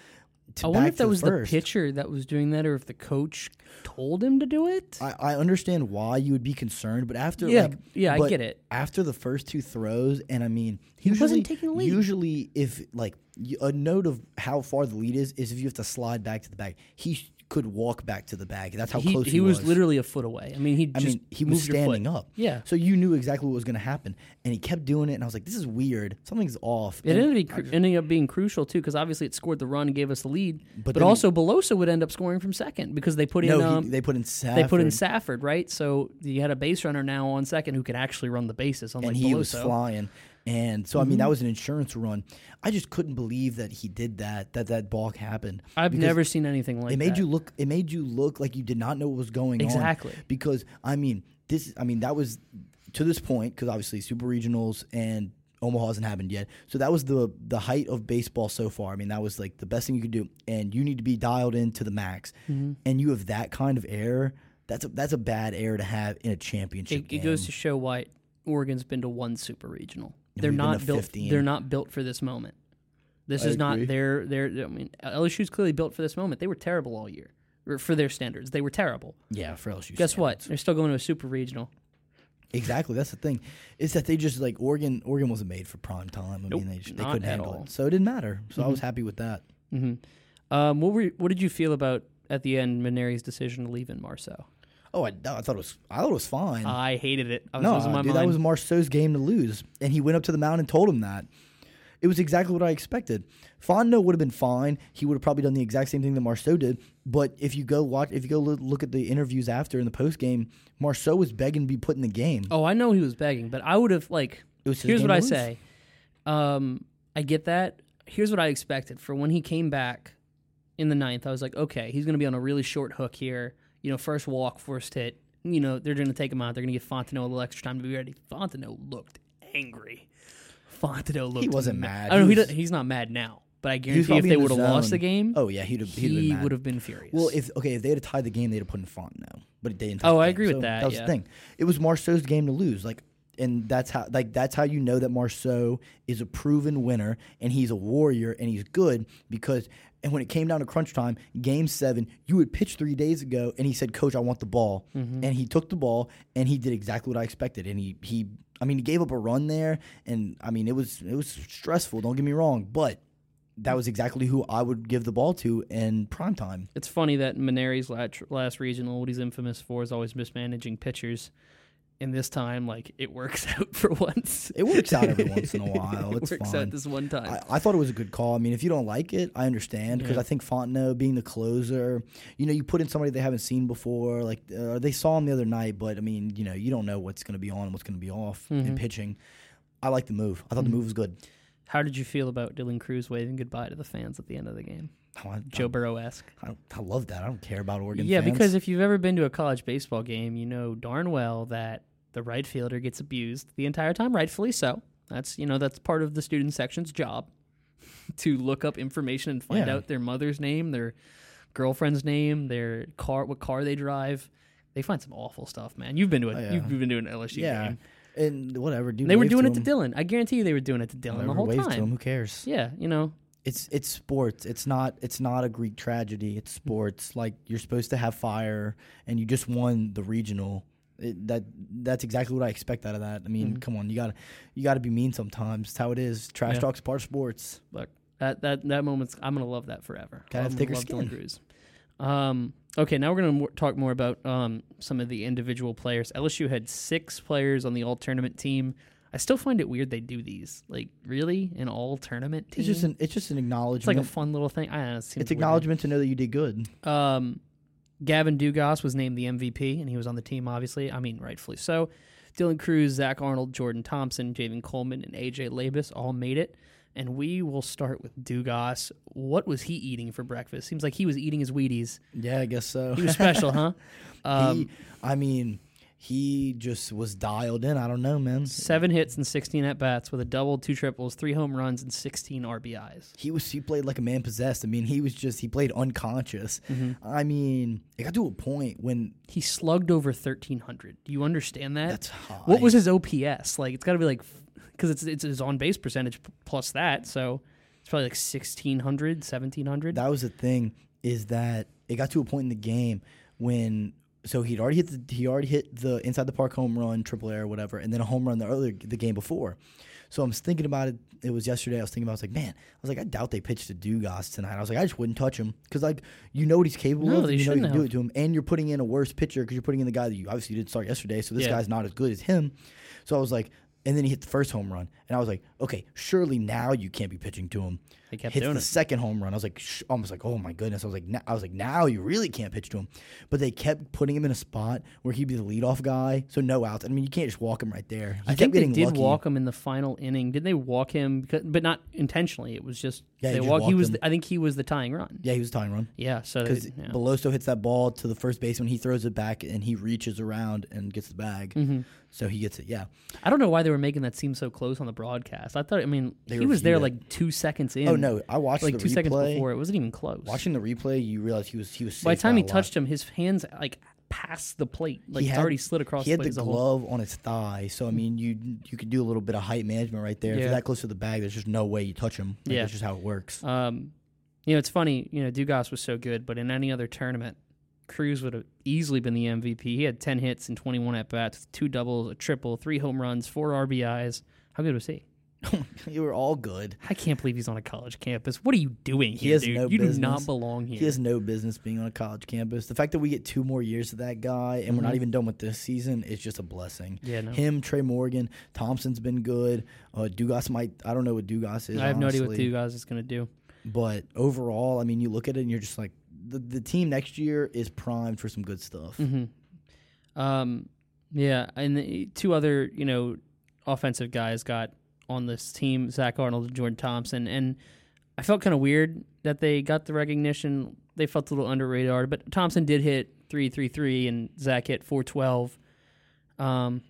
[SPEAKER 1] I wonder if that was
[SPEAKER 2] first.
[SPEAKER 1] the pitcher that was doing that, or if the coach told him to do it.
[SPEAKER 2] I, I understand why you would be concerned, but after
[SPEAKER 1] Yeah,
[SPEAKER 2] like,
[SPEAKER 1] yeah, I get it.
[SPEAKER 2] After the first two throws, and I mean,
[SPEAKER 1] He
[SPEAKER 2] usually,
[SPEAKER 1] wasn't taking the lead.
[SPEAKER 2] Usually, if like a note of how far the lead is, is if you have to slide back to the bag. He could walk back to the bag. That's how
[SPEAKER 1] he,
[SPEAKER 2] close
[SPEAKER 1] he was.
[SPEAKER 2] he,
[SPEAKER 1] was. literally a foot away. I mean, he
[SPEAKER 2] I
[SPEAKER 1] just
[SPEAKER 2] mean, he was
[SPEAKER 1] moved your foot.
[SPEAKER 2] standing up.
[SPEAKER 1] Yeah.
[SPEAKER 2] So you knew exactly what was going to happen, and he kept doing it, and I was like, "This is weird. Something's off."
[SPEAKER 1] It
[SPEAKER 2] And
[SPEAKER 1] ended, up being, ending up being crucial too, because obviously it scored the run and gave us the lead. But,
[SPEAKER 2] But
[SPEAKER 1] also Beloso would end up scoring from second because they put
[SPEAKER 2] no,
[SPEAKER 1] in
[SPEAKER 2] he-
[SPEAKER 1] um,
[SPEAKER 2] they put in Safford,
[SPEAKER 1] they put in Safford, right? So you had a base runner now on second who could actually run the bases, unlike
[SPEAKER 2] and he
[SPEAKER 1] Beloso.
[SPEAKER 2] was flying. And so, I
[SPEAKER 1] Mm-hmm.
[SPEAKER 2] mean, that was an insurance run. I just couldn't believe that he did that. That that balk happened.
[SPEAKER 1] I've never seen anything like that.
[SPEAKER 2] it made
[SPEAKER 1] that.
[SPEAKER 2] you look. It made you look like you did not know what was going on.
[SPEAKER 1] Exactly.
[SPEAKER 2] Because I mean, this. I mean, that was to this point because obviously super regionals and Omaha hasn't happened yet. So that was the the height of baseball so far. I mean, that was like the best thing you could do, and you need to be dialed in to the max.
[SPEAKER 1] Mm-hmm.
[SPEAKER 2] And you have that kind of error. That's a that's a bad error to have in a championship
[SPEAKER 1] it,
[SPEAKER 2] game.
[SPEAKER 1] it goes to show why Oregon's been to one super regional. They're
[SPEAKER 2] we've
[SPEAKER 1] not built.
[SPEAKER 2] 15.
[SPEAKER 1] They're not built for this moment. This
[SPEAKER 2] I
[SPEAKER 1] is not their their. I mean, LSU's clearly built for this moment. They were terrible all year, for their standards. They were terrible.
[SPEAKER 2] yeah, for LSU.
[SPEAKER 1] Guess what? They're still going to a super regional.
[SPEAKER 2] Exactly. That's the thing. Is that they just like Oregon. Oregon wasn't made for prime time. I
[SPEAKER 1] Nope,
[SPEAKER 2] mean, they, just, they couldn't handle
[SPEAKER 1] all.
[SPEAKER 2] it, so it didn't matter. So I was happy with that.
[SPEAKER 1] hmm Um, what were what did you feel about at the end Mainieri's decision to leave in Marceaux?
[SPEAKER 2] Oh, I, no, I thought it was. I thought it was fine.
[SPEAKER 1] I hated it. I was
[SPEAKER 2] no,
[SPEAKER 1] losing my
[SPEAKER 2] dude,
[SPEAKER 1] mind.
[SPEAKER 2] that was Marceaux's game to lose, and he went up to the mound and told him that. It was exactly what I expected. Fondo would have been fine. He would have probably done the exact same thing that Marceaux did. But if you go watch, if you go look at the interviews after in the post game, Marceaux was begging to be put in the game.
[SPEAKER 1] oh, I know he was begging, but I would have like. Here's what I
[SPEAKER 2] lose.
[SPEAKER 1] say. Um, I get that. Here's what I expected for when he came back in the ninth. I was like, okay, he's going to be on a really short hook here. You know, first walk, first hit. You know, they're going to take him out. They're going to give Fontenot a little extra time to be ready. Fontenot looked angry. Fontenot looked.
[SPEAKER 2] He wasn't
[SPEAKER 1] ma-
[SPEAKER 2] mad.
[SPEAKER 1] I know
[SPEAKER 2] He
[SPEAKER 1] he
[SPEAKER 2] was-
[SPEAKER 1] he's not mad now, but I guarantee if they would have lost the game,
[SPEAKER 2] Oh yeah, he'd have. He'd have been
[SPEAKER 1] he would have been furious.
[SPEAKER 2] Well, if okay, if they had tied the game, they'd have put in Fontenot, but they didn't.
[SPEAKER 1] Oh,
[SPEAKER 2] the
[SPEAKER 1] I agree with that,
[SPEAKER 2] That was
[SPEAKER 1] yeah.
[SPEAKER 2] the thing. It was Marceaux's game to lose, like, and that's how, like, that's how you know that Marceaux is a proven winner and he's a warrior and he's good because. And when it came down to crunch time, game seven, you had pitched three days ago, and he said, "Coach, I want the ball,"
[SPEAKER 1] Mm-hmm.
[SPEAKER 2] and he took the ball and he did exactly what I expected, and he he, I mean, he gave up a run there, and I mean, it was it was stressful. Don't get me wrong, but that was exactly who I would give the ball to in prime time.
[SPEAKER 1] It's funny that Mainieri's last, last regional, what he's infamous for, is always mismanaging pitchers. And this time, like it works out for once.
[SPEAKER 2] It works out every once in a while.
[SPEAKER 1] it works
[SPEAKER 2] fine.
[SPEAKER 1] out this one time.
[SPEAKER 2] I, I thought it was a good call. I mean, if you don't like it, I understand because
[SPEAKER 1] Yeah.
[SPEAKER 2] I think Fontenot being the closer, you know, you put in somebody they haven't seen before. Like uh, they saw him the other night, but I mean, you know, you don't know what's going to be on and what's going to be off in
[SPEAKER 1] Mhm.
[SPEAKER 2] pitching. I like the move. I thought
[SPEAKER 1] Mhm.
[SPEAKER 2] the move was good.
[SPEAKER 1] How did you feel about Dylan Crews waving goodbye to the fans at the end of the game?
[SPEAKER 2] Oh, I,
[SPEAKER 1] Joe Burrow esque.
[SPEAKER 2] I, I love that. I don't care about Oregon.
[SPEAKER 1] Yeah,
[SPEAKER 2] fans.
[SPEAKER 1] because if you've ever been to a college baseball game, you know darn well that the right fielder gets abused the entire time, rightfully so. That's you know that's part of the student section's job to look up information and find
[SPEAKER 2] Yeah.
[SPEAKER 1] out their mother's name, their girlfriend's name, their car, what car they drive. They find some awful stuff, man. You've been to a
[SPEAKER 2] Oh, yeah.
[SPEAKER 1] you've been to an LSU
[SPEAKER 2] yeah,
[SPEAKER 1] game.
[SPEAKER 2] And whatever, dude.
[SPEAKER 1] They were doing it to Dylan. I guarantee you, they were doing it to Dylan the whole
[SPEAKER 2] wave to him.
[SPEAKER 1] time.
[SPEAKER 2] Who cares?
[SPEAKER 1] Yeah, you know,
[SPEAKER 2] It's it's sports. It's not it's not a Greek tragedy. It's sports. Like you're supposed to have fire, and you just won the regional. It, that that's exactly what I expect out of that. I mean,
[SPEAKER 1] Mhm.
[SPEAKER 2] come on, you gotta you gotta be mean sometimes. It's how it is. Trash
[SPEAKER 1] Yeah.
[SPEAKER 2] talk's part of sports.
[SPEAKER 1] Look, that that that moment's I'm gonna love that forever.
[SPEAKER 2] Gotta have thicker
[SPEAKER 1] gonna Dylan
[SPEAKER 2] skin.
[SPEAKER 1] Crews. Um, okay, now we're gonna talk more about um, some of the individual players. LSU had six players on the all tournament team. I still find it weird they do these. Like, really, an all tournament team?
[SPEAKER 2] It's just an it's just an acknowledgement.
[SPEAKER 1] it's like a fun little thing. I don't know. It
[SPEAKER 2] it's acknowledgement to know that you did good.
[SPEAKER 1] Um, Gavin Dugas was named the MVP, and he was on the team, obviously. I mean, rightfully so. Dylan Crews, Zach Arnold, Jordan Thompson, Javen Coleman, and AJ Labas all made it. And we will start with Dugas. What was he eating for breakfast? Seems like he was eating his Wheaties.
[SPEAKER 2] Yeah, I guess so.
[SPEAKER 1] He was special, huh? Um,
[SPEAKER 2] he, I mean, he just was dialed in. I don't know, man.
[SPEAKER 1] seven hits and 16 at bats with a double, two triples, three home runs, and 16 RBIs.
[SPEAKER 2] He was he played like a man possessed. I mean, he was just he played unconscious. I mean, it got to a point when
[SPEAKER 1] He slugged over 1,300. Do you understand that?
[SPEAKER 2] that's high.
[SPEAKER 1] What was his OPS? Like it's got to be like because it's it's his on base percentage plus that, so it's probably like 1600, 1700.
[SPEAKER 2] that was the thing is that it got to a point in the game when so he'd already hit the he already hit the inside the park home run, triple air, whatever, and then a home run the other the game before. So I'm thinking about it. It was yesterday. I was thinking about. It, I was like, man, I was like, I doubt they pitched to Dugas tonight. I was like, I just wouldn't touch him because like you know what he's capable
[SPEAKER 1] No,
[SPEAKER 2] of. You know you
[SPEAKER 1] shouldn't
[SPEAKER 2] can do it to him, and you're putting in a worse pitcher because you're putting in the guy that you obviously didn't start yesterday. So this
[SPEAKER 1] Yeah.
[SPEAKER 2] guy's not as good as him. So I was like, and then he hit the first home run, and I was like, okay, surely now you can't be pitching to him
[SPEAKER 1] they kept
[SPEAKER 2] hits
[SPEAKER 1] doing
[SPEAKER 2] the
[SPEAKER 1] it.
[SPEAKER 2] second home run. I was like, sh- almost like, oh my goodness. I was like, now, I was like, now you really can't pitch to him. But they kept putting him in a spot where he'd be the leadoff guy, so no outs. I mean, you can't just walk him right there. He
[SPEAKER 1] I
[SPEAKER 2] kept
[SPEAKER 1] think they did
[SPEAKER 2] lucky.
[SPEAKER 1] walk him in the final inning. Did they walk him? Because, but not intentionally. It was just
[SPEAKER 2] Yeah,
[SPEAKER 1] they
[SPEAKER 2] he just
[SPEAKER 1] walked. He was. The, I think he was the tying run.
[SPEAKER 2] Yeah, he was tying run
[SPEAKER 1] Yeah. So
[SPEAKER 2] because
[SPEAKER 1] yeah.
[SPEAKER 2] Beloso hits that ball to the first baseman. He throws it back and he reaches around and gets the bag.
[SPEAKER 1] hmm
[SPEAKER 2] So he gets it. Yeah,
[SPEAKER 1] I don't know why they were making that seem so close on the broadcast. I thought. I mean,
[SPEAKER 2] They
[SPEAKER 1] he was there
[SPEAKER 2] it.
[SPEAKER 1] like two seconds in.
[SPEAKER 2] Oh no, I watched
[SPEAKER 1] like
[SPEAKER 2] the
[SPEAKER 1] two
[SPEAKER 2] replay.
[SPEAKER 1] seconds before. It wasn't even close.
[SPEAKER 2] Watching the replay, you realize he was he was.
[SPEAKER 1] By the time he touched him, his hands like past the plate. Like
[SPEAKER 2] He had-
[SPEAKER 1] already slid across
[SPEAKER 2] He had
[SPEAKER 1] the
[SPEAKER 2] the
[SPEAKER 1] plate. as a whole.
[SPEAKER 2] glove on his thigh, so I mean, you you could do a little bit of height management right there. If you're that close to the bag, there's just no way you touch him. Like,
[SPEAKER 1] Yeah.
[SPEAKER 2] that's just how it works.
[SPEAKER 1] Um, you know, it's funny. You know, Dugas was so good, but in any other tournament, Crews would have easily been the MVP. He had ten hits and twenty one at bats, two doubles, a triple, three home runs, four RBIs. How good was he?
[SPEAKER 2] you were all good.
[SPEAKER 1] I can't believe he's on a college campus. What are you doing
[SPEAKER 2] He
[SPEAKER 1] here,
[SPEAKER 2] has
[SPEAKER 1] dude?
[SPEAKER 2] no
[SPEAKER 1] you do
[SPEAKER 2] business.
[SPEAKER 1] not belong here.
[SPEAKER 2] He has no business being on a college campus. The fact that we get two more years of that guy and we're not
[SPEAKER 1] Mhm.
[SPEAKER 2] even done with this season is just a blessing.
[SPEAKER 1] yeah, no.
[SPEAKER 2] Him, Trey Morgan, Thompson's been good. Uh, Dugas might. I don't know what Dugas is.
[SPEAKER 1] I have no idea what
[SPEAKER 2] honestly.
[SPEAKER 1] Dugas is going to do.
[SPEAKER 2] But overall, I mean, you look at it and you're just like, the, the team next year is primed for some good stuff.
[SPEAKER 1] hmm Um, yeah, and the two other you know offensive guys got on this team: Zach Arnold and Jordan Thompson. And I felt kind of weird that they got the recognition. They felt a little under radar, but Thompson did hit three three three, and Zach hit four twelve. Um,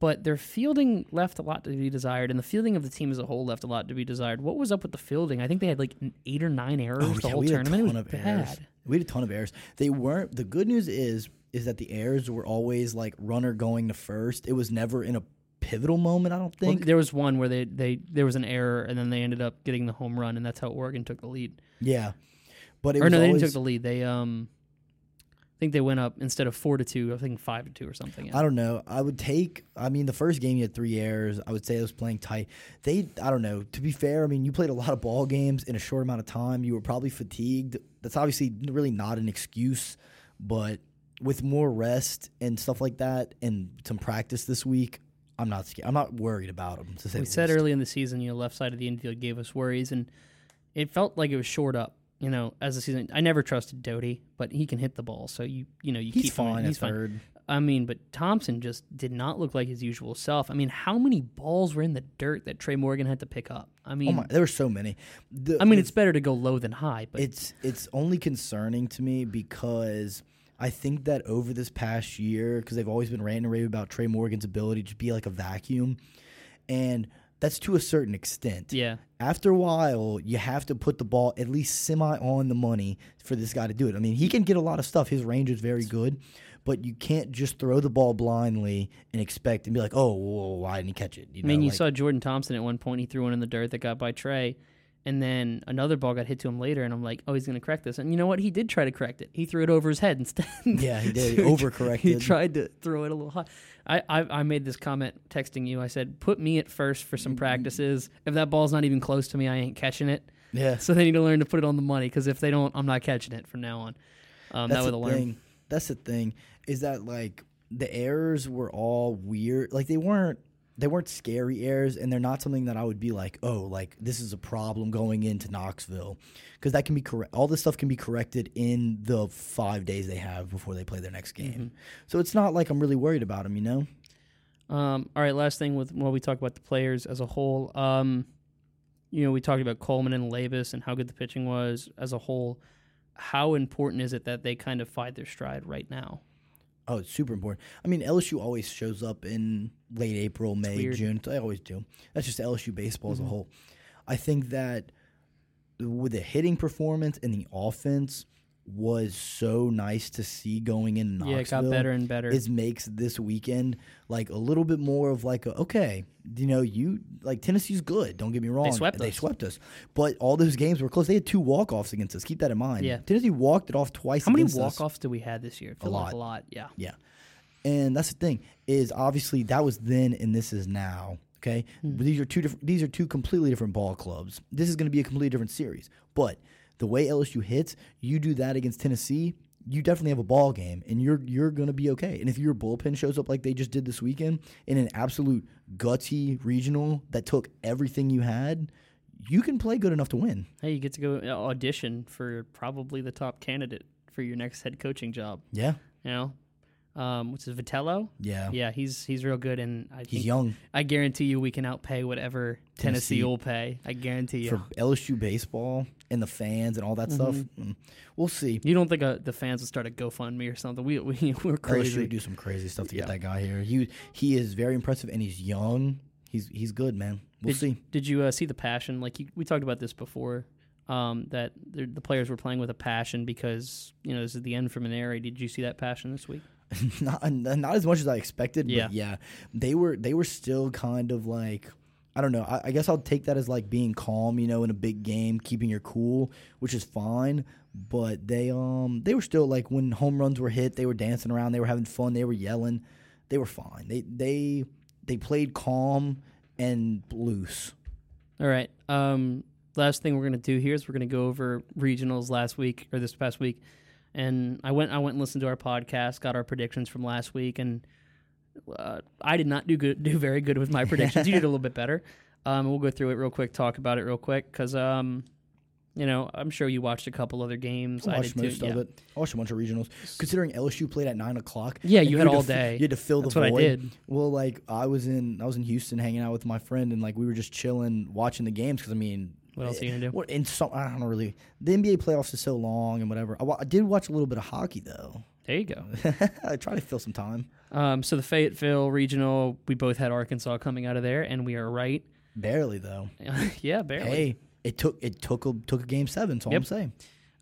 [SPEAKER 1] but their fielding left a lot to be desired, and the fielding of the team as a whole left a lot to be desired. What was up with the fielding? I think they had like eight or nine errors
[SPEAKER 2] Oh,
[SPEAKER 1] the
[SPEAKER 2] yeah,
[SPEAKER 1] whole
[SPEAKER 2] we had a
[SPEAKER 1] tournament. Was
[SPEAKER 2] ton of
[SPEAKER 1] bad.
[SPEAKER 2] errors. We had a ton of errors. They weren't. The good news is is that the errors were always like runner going to first. It was never in a pivotal moment. I don't
[SPEAKER 1] Well,
[SPEAKER 2] think.
[SPEAKER 1] there was one where they, they there was an error and then they ended up getting the home run and that's how Oregon took the lead.
[SPEAKER 2] yeah, but it
[SPEAKER 1] or
[SPEAKER 2] was
[SPEAKER 1] no, they
[SPEAKER 2] always,
[SPEAKER 1] didn't took the lead. They um I think they went up instead of four to two. I think five to two or something.
[SPEAKER 2] I don't know. I would take. I mean, the first game you had three errors. I would say it was playing tight. They. I don't know. To be fair, I mean, you played a lot of ball games in a short amount of time. You were probably fatigued. That's obviously really not an excuse, but with more rest and stuff like that, and some practice this week, I'm not. scared. I'm not worried about them. To say
[SPEAKER 1] we said
[SPEAKER 2] least.
[SPEAKER 1] early in the season, you know, left side of the infield gave us worries, and it felt like it was short up. You know, as the season, I never trusted Doughty, but he can hit the ball, so you you know you
[SPEAKER 2] He's
[SPEAKER 1] keep him
[SPEAKER 2] fine.
[SPEAKER 1] He's
[SPEAKER 2] He's
[SPEAKER 1] fine.
[SPEAKER 2] third.
[SPEAKER 1] I mean, but Thompson just did not look like his usual self. I mean, how many balls were in the dirt that Trey Morgan had to pick up? I oh mean,
[SPEAKER 2] Oh my, there were so many. The-
[SPEAKER 1] I mean, it's better to go low than high, but
[SPEAKER 2] it's it's only concerning to me because I think that over this past year, because they've always been ranting and raving about Trey Morgan's ability to be like a vacuum, and that's to a certain extent.
[SPEAKER 1] yeah,
[SPEAKER 2] After a while, you have to put the ball at least semi on the money for this guy to do it. I mean, he can get a lot of stuff. His range is very good, but you can't just throw the ball blindly and expect and be like, "Oh, well, why didn't he catch it?" You
[SPEAKER 1] I mean,
[SPEAKER 2] know,
[SPEAKER 1] you
[SPEAKER 2] like-
[SPEAKER 1] saw Jordan Thompson at one point. He threw one in the dirt that got by Trey, and then another ball got hit to him later. And I'm like, oh, he's going to correct this. And you know what? He did try to correct it. He threw it over his head instead.
[SPEAKER 2] Yeah, he did. He
[SPEAKER 1] tr-
[SPEAKER 2] overcorrected.
[SPEAKER 1] He tried to throw it a little high. I, I I made this comment texting you. I said, put me at first for
[SPEAKER 2] Mm-hmm.
[SPEAKER 1] some practices. If that ball's not even close to me, I ain't catching it.
[SPEAKER 2] yeah.
[SPEAKER 1] So they need to learn to put it on the money because if they don't, I'm not catching it from now on. Um,
[SPEAKER 2] That's
[SPEAKER 1] way
[SPEAKER 2] the
[SPEAKER 1] learn.
[SPEAKER 2] thing. That's the thing is that like the errors were all weird. Like they weren't they weren't scary errors, and they're not something that I would be like, oh, like this is a problem going into Knoxville, because that can be correct. All this stuff can be corrected in the five days they have before they play their next game.
[SPEAKER 1] Mm-hmm.
[SPEAKER 2] So it's not like I'm really worried about them. You know?
[SPEAKER 1] Um, all right, last thing with while we talk about the players as a whole. Um, you know, we talked about Coleman and Labas and how good the pitching was as a whole. How important is it that they kind of find their stride right now?
[SPEAKER 2] Oh, it's super important. I mean, LSU always shows up in late April, May. June. They always do. That's just LSU baseball as a
[SPEAKER 1] Mhm.
[SPEAKER 2] whole. I think that with the hitting performance and the offense was so nice to see going in Knoxville.
[SPEAKER 1] Yeah, it got better and better.
[SPEAKER 2] It makes this weekend like a little bit more of like a, okay, you know, you like Tennessee's good. Don't get me wrong, They
[SPEAKER 1] swept
[SPEAKER 2] they
[SPEAKER 1] us.
[SPEAKER 2] swept us, but all those games were close. They had two walk offs against us. Keep that in mind.
[SPEAKER 1] Yeah.
[SPEAKER 2] Tennessee walked it off twice.
[SPEAKER 1] How many walk offs do we had this year? It felt like
[SPEAKER 2] lot.
[SPEAKER 1] a lot. Yeah.
[SPEAKER 2] Yeah. And that's the thing is obviously that was then and this is now. Okay,
[SPEAKER 1] Hmm.
[SPEAKER 2] but these are two different. These are two completely different ball clubs. This is going to be a completely different series. But the way LSU hits, you do that against Tennessee, you definitely have a ball game, and you're you're going to be okay. And if your bullpen shows up like they just did this weekend in an absolute gutsy regional that took everything you had, you can play good enough to win.
[SPEAKER 1] Hey, you get to go uh, audition for probably the top candidate for your next head coaching job.
[SPEAKER 2] Yeah,
[SPEAKER 1] You know, um, which is Vitello.
[SPEAKER 2] yeah.
[SPEAKER 1] Yeah, he's he's real good, and I
[SPEAKER 2] He's young
[SPEAKER 1] I guarantee you we can outpay whatever Tennessee,
[SPEAKER 2] Tennessee.
[SPEAKER 1] will pay. I guarantee you.
[SPEAKER 2] for LSU baseball and the fans and all that stuff.
[SPEAKER 1] Mm-hmm.
[SPEAKER 2] Mm. We'll see.
[SPEAKER 1] you don't think uh, the fans will start a GoFundMe or something? We we we're
[SPEAKER 2] LSU
[SPEAKER 1] crazy.
[SPEAKER 2] would do some crazy stuff to
[SPEAKER 1] Yeah.
[SPEAKER 2] get that guy here. He he is very impressive and he's young. He's he's good, man. We'll
[SPEAKER 1] did,
[SPEAKER 2] see.
[SPEAKER 1] Did you uh, see the passion? Like you, we talked about this before. Um, that the, the players were playing with a passion because you know this is the end from an era. Did you see that passion this week?
[SPEAKER 2] not not as much as I expected,
[SPEAKER 1] Yeah.
[SPEAKER 2] but yeah, they were they were still kind of like I don't know. I, I guess I'll take that as like being calm, you know, in a big game, keeping your cool, which is fine. But they um they were still like when home runs were hit, they were dancing around, they were having fun, they were yelling, they were fine. They they they played calm and loose.
[SPEAKER 1] All right. Um, last thing we're gonna do here is we're gonna go over regionals last week or this past week, and I went I went and listened to our podcast, got our predictions from last week, and uh, I did not do good, do very good with my predictions. you did a little bit better. Um, we'll go through it real quick, talk about it real quick, because um, you know, I'm sure you watched a couple other games.
[SPEAKER 2] I
[SPEAKER 1] I
[SPEAKER 2] watched
[SPEAKER 1] did
[SPEAKER 2] most
[SPEAKER 1] too.
[SPEAKER 2] of
[SPEAKER 1] yeah.
[SPEAKER 2] it. I watched a bunch of regionals. Considering LSU played at nine o'clock.
[SPEAKER 1] Yeah, you had
[SPEAKER 2] to
[SPEAKER 1] all
[SPEAKER 2] f-
[SPEAKER 1] day.
[SPEAKER 2] You had to fill
[SPEAKER 1] That's
[SPEAKER 2] the
[SPEAKER 1] what
[SPEAKER 2] void.
[SPEAKER 1] I did.
[SPEAKER 2] Well, like I was in, I was in Houston hanging out with my friend, and like we were just chilling, watching the games. Because I mean,
[SPEAKER 1] What else are you gonna do?
[SPEAKER 2] What in some? I don't really. The NBA playoffs is so long and whatever. I, wa- I did watch a little bit of hockey though.
[SPEAKER 1] There you go.
[SPEAKER 2] I try to fill some time.
[SPEAKER 1] Um, so the Fayetteville regional, we both had Arkansas coming out of there, and we are right.
[SPEAKER 2] Barely though.
[SPEAKER 1] yeah, barely.
[SPEAKER 2] Hey, it took it took a took a game seven. So
[SPEAKER 1] Yep.
[SPEAKER 2] I'm saying.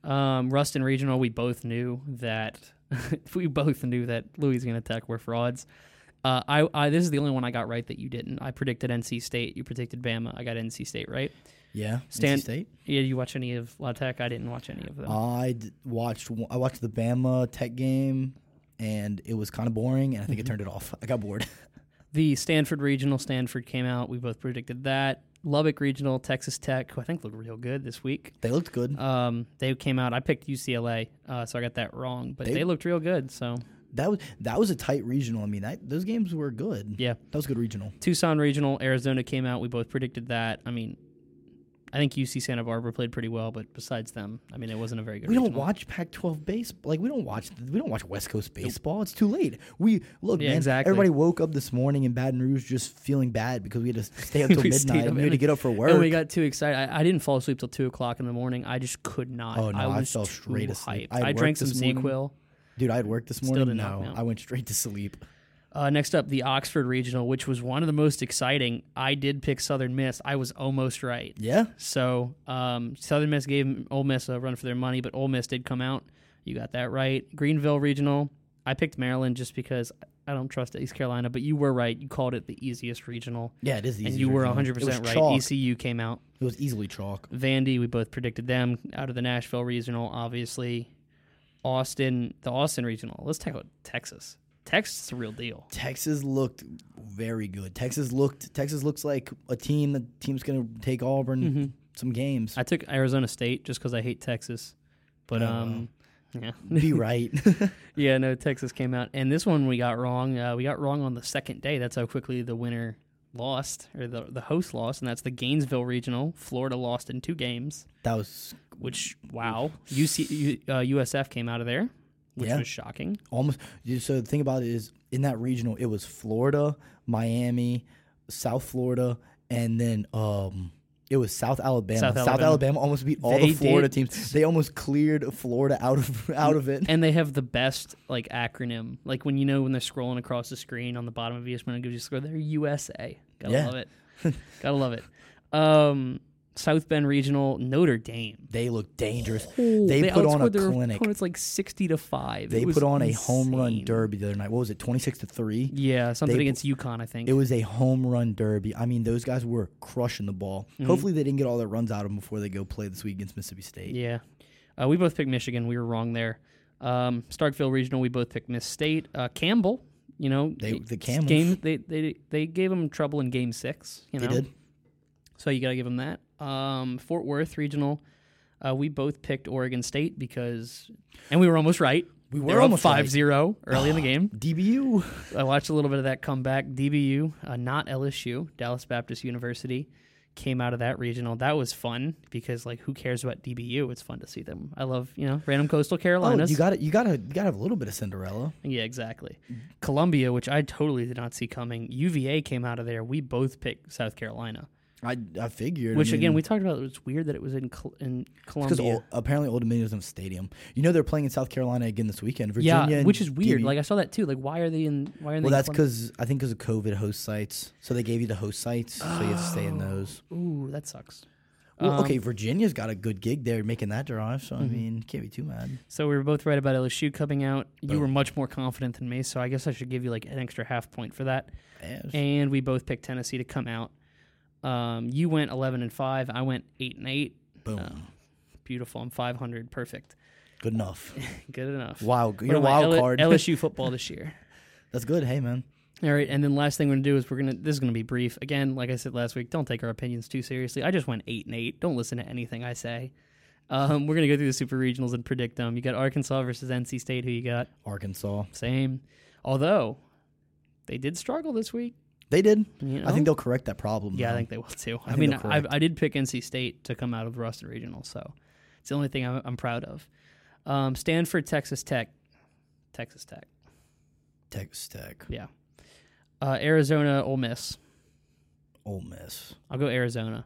[SPEAKER 1] Um, Ruston Regional, we both knew that we both knew that Louisiana Tech were frauds. Uh, I, I this is the only one I got right that you didn't. I predicted NC State. You predicted Bama. I got NC State right.
[SPEAKER 2] Yeah,
[SPEAKER 1] Stan-
[SPEAKER 2] NC State.
[SPEAKER 1] Yeah, you watch any of La Tech? I didn't watch any of them.
[SPEAKER 2] I d- watched I watched the Bama Tech game, and it was kind of boring, and I think
[SPEAKER 1] Mm-hmm.
[SPEAKER 2] it turned it off. I got bored.
[SPEAKER 1] the Stanford Regional, Stanford came out. We both predicted that. Lubbock Regional, Texas Tech, who I think looked real good this week.
[SPEAKER 2] they looked good.
[SPEAKER 1] Um, they came out. I picked UCLA, uh, so I got that wrong, but
[SPEAKER 2] They-
[SPEAKER 1] they, looked real good. So
[SPEAKER 2] that was that was a tight regional. I mean, that those games were good.
[SPEAKER 1] yeah,
[SPEAKER 2] That was a good regional.
[SPEAKER 1] Tucson Regional, Arizona came out. We both predicted that. I mean, I think UC Santa Barbara played pretty well, but besides them, I mean, it wasn't a very good.
[SPEAKER 2] We don't watch Pac-12 base like we don't watch we don't watch West Coast baseball. It's too late. We look,
[SPEAKER 1] Yeah,
[SPEAKER 2] man.
[SPEAKER 1] exactly.
[SPEAKER 2] Everybody woke up this morning in Baton Rouge just feeling bad because we had to stay up till midnight.
[SPEAKER 1] up
[SPEAKER 2] and we had to get up for work.
[SPEAKER 1] And we got too excited. I, I didn't fall asleep till two o'clock in the morning. I just could not.
[SPEAKER 2] Oh, no, I
[SPEAKER 1] was
[SPEAKER 2] fell
[SPEAKER 1] too
[SPEAKER 2] straight asleep.
[SPEAKER 1] hyped.
[SPEAKER 2] I
[SPEAKER 1] I, drank some. ZzzQuil.
[SPEAKER 2] Dude, I had work this
[SPEAKER 1] Still
[SPEAKER 2] morning.
[SPEAKER 1] didn't knock
[SPEAKER 2] No,
[SPEAKER 1] me out.
[SPEAKER 2] I went straight to sleep.
[SPEAKER 1] Uh, next up, the Oxford Regional, which was one of the most exciting. I did pick Southern Miss. I was almost right.
[SPEAKER 2] Yeah,
[SPEAKER 1] So um, Southern Miss gave Ole Miss a run for their money, but Ole Miss did come out. You got that right. Greenville Regional. I picked Maryland just because I don't trust East Carolina, but you were right. You called it the easiest regional,
[SPEAKER 2] yeah, it is. The
[SPEAKER 1] and
[SPEAKER 2] easiest
[SPEAKER 1] you were
[SPEAKER 2] regional.
[SPEAKER 1] 100
[SPEAKER 2] It was
[SPEAKER 1] percent right.
[SPEAKER 2] chalk.
[SPEAKER 1] ECU came out.
[SPEAKER 2] It was easily chalk.
[SPEAKER 1] Vandy, we both predicted them out of the Nashville Regional, obviously. Austin, the Austin Regional. Let's talk about Texas. Texas is a real deal.
[SPEAKER 2] Texas looked very good. Texas looked. Texas looks like a team. The team's gonna take Auburn
[SPEAKER 1] Mm-hmm.
[SPEAKER 2] some games.
[SPEAKER 1] I took Arizona State just because I hate Texas, but
[SPEAKER 2] Oh,
[SPEAKER 1] um, yeah,
[SPEAKER 2] Be right.
[SPEAKER 1] yeah, no, Texas came out, and this one we got wrong. Uh, we got wrong on the second day. That's how quickly the winner lost, or the the host lost, and that's the Gainesville Regional. Florida lost in two games,
[SPEAKER 2] that was
[SPEAKER 1] which wow, UC uh, USF came out of there, which
[SPEAKER 2] Yeah.
[SPEAKER 1] was shocking.
[SPEAKER 2] almost. So the thing about it is, in that regional, it was Florida, Miami, South Florida, and then um, it was South Alabama.
[SPEAKER 1] South
[SPEAKER 2] South,
[SPEAKER 1] Alabama.
[SPEAKER 2] Alabama. almost beat all
[SPEAKER 1] They
[SPEAKER 2] the Florida
[SPEAKER 1] did.
[SPEAKER 2] teams. They almost cleared Florida out of out of it.
[SPEAKER 1] And they have the best like acronym, like when you know when they're scrolling across the screen on the bottom of ESPN, it gives you score. They're USA. Gotta
[SPEAKER 2] Yeah.
[SPEAKER 1] love it. Gotta love it. Um, South Bend Regional, Notre Dame.
[SPEAKER 2] They look dangerous.
[SPEAKER 1] Oh,
[SPEAKER 2] they, put on a clinic.
[SPEAKER 1] opponents like sixty to five.
[SPEAKER 2] They put on a home run derby the other night. What was it? Twenty six to three.
[SPEAKER 1] Yeah, something
[SPEAKER 2] They-
[SPEAKER 1] against UConn, I think.
[SPEAKER 2] It was a home run derby. I mean, those guys were crushing the ball.
[SPEAKER 1] Mm-hmm.
[SPEAKER 2] Hopefully, they didn't get all their runs out of them before they go play this week against Mississippi State.
[SPEAKER 1] yeah, uh, we both picked Michigan. We were wrong there. Um, Starkville Regional, we both picked Miss State. Uh, Campbell, you know,
[SPEAKER 2] They- the Camels.
[SPEAKER 1] game. They they they gave them trouble in Game Six. You know,
[SPEAKER 2] They did.
[SPEAKER 1] So you got to give them that. Um, Fort Worth Regional, uh, we both picked Oregon State because, and we were almost right.
[SPEAKER 2] We were almost right.
[SPEAKER 1] 5-0 early in the game.
[SPEAKER 2] DBU.
[SPEAKER 1] I watched a little bit of that comeback. DBU, uh, not LSU, Dallas Baptist University, came out of that regional. That was fun because, like, who cares about DBU? It's fun to see them. I love, you know, random coastal
[SPEAKER 2] oh,
[SPEAKER 1] Carolinas. Oh, Carolinas.
[SPEAKER 2] you got it. You got to. You got to have a little bit of Cinderella.
[SPEAKER 1] yeah, exactly. Columbia, which I totally did not see coming. UVA came out of there. We both picked South Carolina,
[SPEAKER 2] I I figured.
[SPEAKER 1] which
[SPEAKER 2] I mean,
[SPEAKER 1] again we talked about. It was weird that it was in Col- in
[SPEAKER 2] because
[SPEAKER 1] Columbia.
[SPEAKER 2] apparently Old Dominion a stadium. You know they're playing in South Carolina again this weekend. Virginia,
[SPEAKER 1] yeah, which is weird. Like I saw that too. Like why are they in? Why are they?
[SPEAKER 2] well,
[SPEAKER 1] in
[SPEAKER 2] that's because I think because of COVID host sites. So they gave you the host sites, so you have to stay in those.
[SPEAKER 1] Ooh, that sucks.
[SPEAKER 2] Well,
[SPEAKER 1] Um,
[SPEAKER 2] okay, Virginia's got a good gig there making that drive, so I
[SPEAKER 1] Mm-hmm.
[SPEAKER 2] mean, can't be too mad.
[SPEAKER 1] So we were both right about LSU coming out. You were much more confident than me, so I guess I should give you like an extra half point for that.
[SPEAKER 2] Yeah,
[SPEAKER 1] And we both picked Tennessee to come out. Um, you went eleven and five. I went eight and eight.
[SPEAKER 2] boom,
[SPEAKER 1] uh, Beautiful. I'm five hundred. Perfect.
[SPEAKER 2] good enough.
[SPEAKER 1] Good enough.
[SPEAKER 2] Wow, you're a wild
[SPEAKER 1] L-
[SPEAKER 2] card.
[SPEAKER 1] LSU football this year.
[SPEAKER 2] That's good. Hey, man.
[SPEAKER 1] All right, and then last thing we're gonna do is we're gonna. This is gonna be brief. Again, like I said last week, don't take our opinions too seriously. I just went eight and eight. Don't listen to anything I say. Um, we're gonna go through the super regionals and predict them. You got Arkansas versus NC State. Who you got?
[SPEAKER 2] Arkansas.
[SPEAKER 1] Same. Although they did struggle this week.
[SPEAKER 2] They did.
[SPEAKER 1] You know?
[SPEAKER 2] I think they'll correct that problem.
[SPEAKER 1] Yeah, I think they will too.
[SPEAKER 2] I
[SPEAKER 1] I, mean, I. I did pick NC State to come out of the Ruston Regional, so it's the only thing I'm, I'm proud of. Um, Stanford, Texas Tech, Texas Tech.
[SPEAKER 2] Texas Tech,
[SPEAKER 1] Yeah. Uh, Arizona, Ole Miss.
[SPEAKER 2] Ole Miss,
[SPEAKER 1] I'll go Arizona.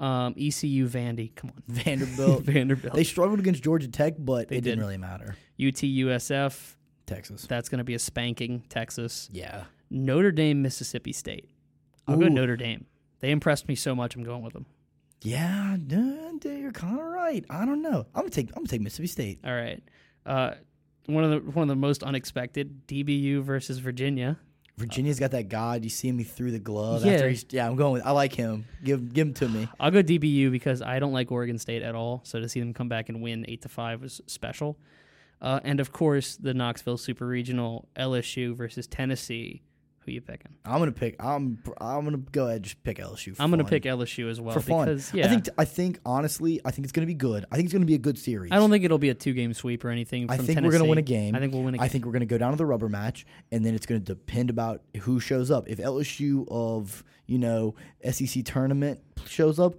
[SPEAKER 1] Um, ECU, Vandy. Come on,
[SPEAKER 2] Vanderbilt.
[SPEAKER 1] Vanderbilt.
[SPEAKER 2] they struggled against Georgia Tech, but
[SPEAKER 1] They
[SPEAKER 2] it didn't really matter.
[SPEAKER 1] UT, USF.
[SPEAKER 2] Texas.
[SPEAKER 1] That's going to be a spanking. Texas.
[SPEAKER 2] Yeah.
[SPEAKER 1] Notre Dame, Mississippi State. I'll go Notre Dame. They impressed me so much. I'm going with them.
[SPEAKER 2] Yeah, you're kind of right. I don't know. I'm gonna take. I'm gonna take Mississippi State.
[SPEAKER 1] All right. Uh, one of the one of the most unexpected DBU versus Virginia.
[SPEAKER 2] Virginia's got that god. You see him through the glove.
[SPEAKER 1] Yeah.
[SPEAKER 2] After he's, yeah, I'm going with. I like him. Give give him to me.
[SPEAKER 1] I'll go DBU because I don't like Oregon State at all. So to see them come back and win eight to five was special. Uh, and of course, the Knoxville Super Regional LSU versus Tennessee. Who you picking?
[SPEAKER 2] I'm gonna pick. I'm I'm gonna go ahead and just pick LSU. For
[SPEAKER 1] I'm gonna
[SPEAKER 2] fun.
[SPEAKER 1] pick LSU as well
[SPEAKER 2] for fun.
[SPEAKER 1] because yeah,
[SPEAKER 2] I think I think honestly, I think it's gonna be good. I think it's gonna be a good series.
[SPEAKER 1] I don't think it'll be a two game sweep or anything.
[SPEAKER 2] I think we're gonna win a game.
[SPEAKER 1] I think we'll win a game.
[SPEAKER 2] I think we're going to go down to the rubber match, and then it's going to depend about who shows up. If LSU of you know SEC tournament shows up,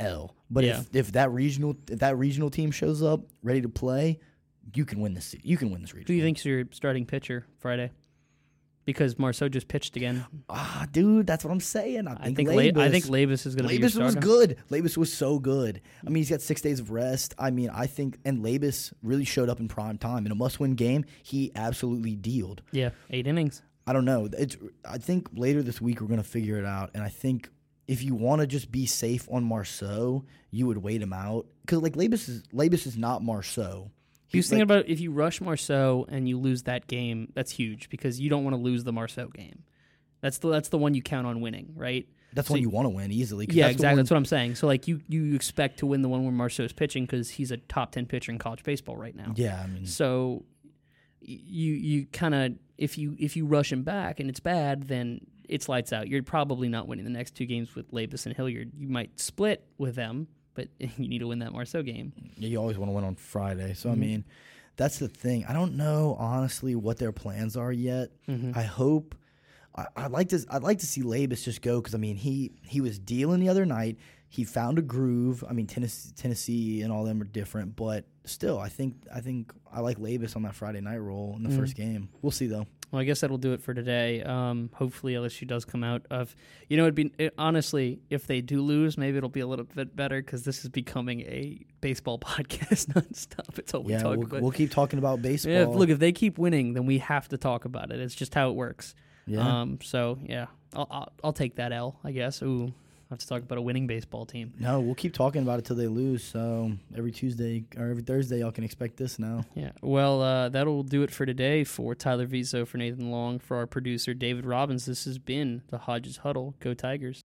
[SPEAKER 2] L. But
[SPEAKER 1] Yeah.
[SPEAKER 2] if if that regional if that regional team shows up ready to play, you can win this. You can win this region.
[SPEAKER 1] Who do you think's your starting pitcher Friday? Because Marceaux just pitched again.
[SPEAKER 2] Ah, dude, that's what I'm saying. I
[SPEAKER 1] I
[SPEAKER 2] think
[SPEAKER 1] think La- I think Labas is going to be
[SPEAKER 2] Labas was good. Labas was so good. I mean, he's got six days of rest. I mean, I think, and Labas really showed up in prime time in a must-win game. He absolutely dealed.
[SPEAKER 1] Yeah, eight innings.
[SPEAKER 2] I don't know. It's. I think later this week we're gonna figure it out, and I think if you want to just be safe on Marceaux, you would wait him out because like Labas is Labas is not Marceaux.
[SPEAKER 1] He was thinking
[SPEAKER 2] like,
[SPEAKER 1] about if you rush Marceaux and you lose that game, that's huge because you don't want to lose the Marceaux game. That's the that's the one you count on winning, right?
[SPEAKER 2] that's
[SPEAKER 1] so you-
[SPEAKER 2] you want to win easily.
[SPEAKER 1] Yeah,
[SPEAKER 2] that's
[SPEAKER 1] exactly. That's what I'm saying. So like you you expect to win the one where Marceaux is pitching because he's a top ten pitcher in college baseball right now.
[SPEAKER 2] yeah, I mean,
[SPEAKER 1] So you you kind of if you if you rush him back and it's bad, then it's lights out. You're probably not winning the next two games with Labas and Hilliard. You might split with them, but you need to win that Marceaux game.
[SPEAKER 2] Yeah, you always want to win on Friday. So
[SPEAKER 1] Mhm.
[SPEAKER 2] I mean, that's the thing. I don't know honestly what their plans are yet.
[SPEAKER 1] Mhm.
[SPEAKER 2] I hope. I, I'd like to. I'd like to see Labas just go because I mean he he was dealing the other night. He found a groove. I mean Tennessee, Tennessee and all them are different, but still, I think I think I like Labas on that Friday night roll in the
[SPEAKER 1] Mhm.
[SPEAKER 2] first game. We'll see though.
[SPEAKER 1] Well, I guess that'll do it for today. Um, hopefully, LSU does come out of. You know, it'd be it, honestly if they do lose, maybe it'll be a little bit better because this is becoming a baseball podcast nonstop. It's all we
[SPEAKER 2] yeah,
[SPEAKER 1] talk
[SPEAKER 2] we'll,
[SPEAKER 1] about.
[SPEAKER 2] we'll keep talking about baseball.
[SPEAKER 1] yeah, look, if they keep winning, then we have to talk about it. It's just how it works.
[SPEAKER 2] yeah.
[SPEAKER 1] Um, so yeah, I'll, I'll I'll take that L. I guess. Ooh, have to talk about a winning baseball team.
[SPEAKER 2] no, we'll keep talking about it till they lose. So every Tuesday or every Thursday, y'all can expect this now.
[SPEAKER 1] Yeah. Well, uh, that'll do it for today. For Tyler Viso, for Nathan Long, for our producer David Robbins. This has been the Hodges Huddle. Go Tigers.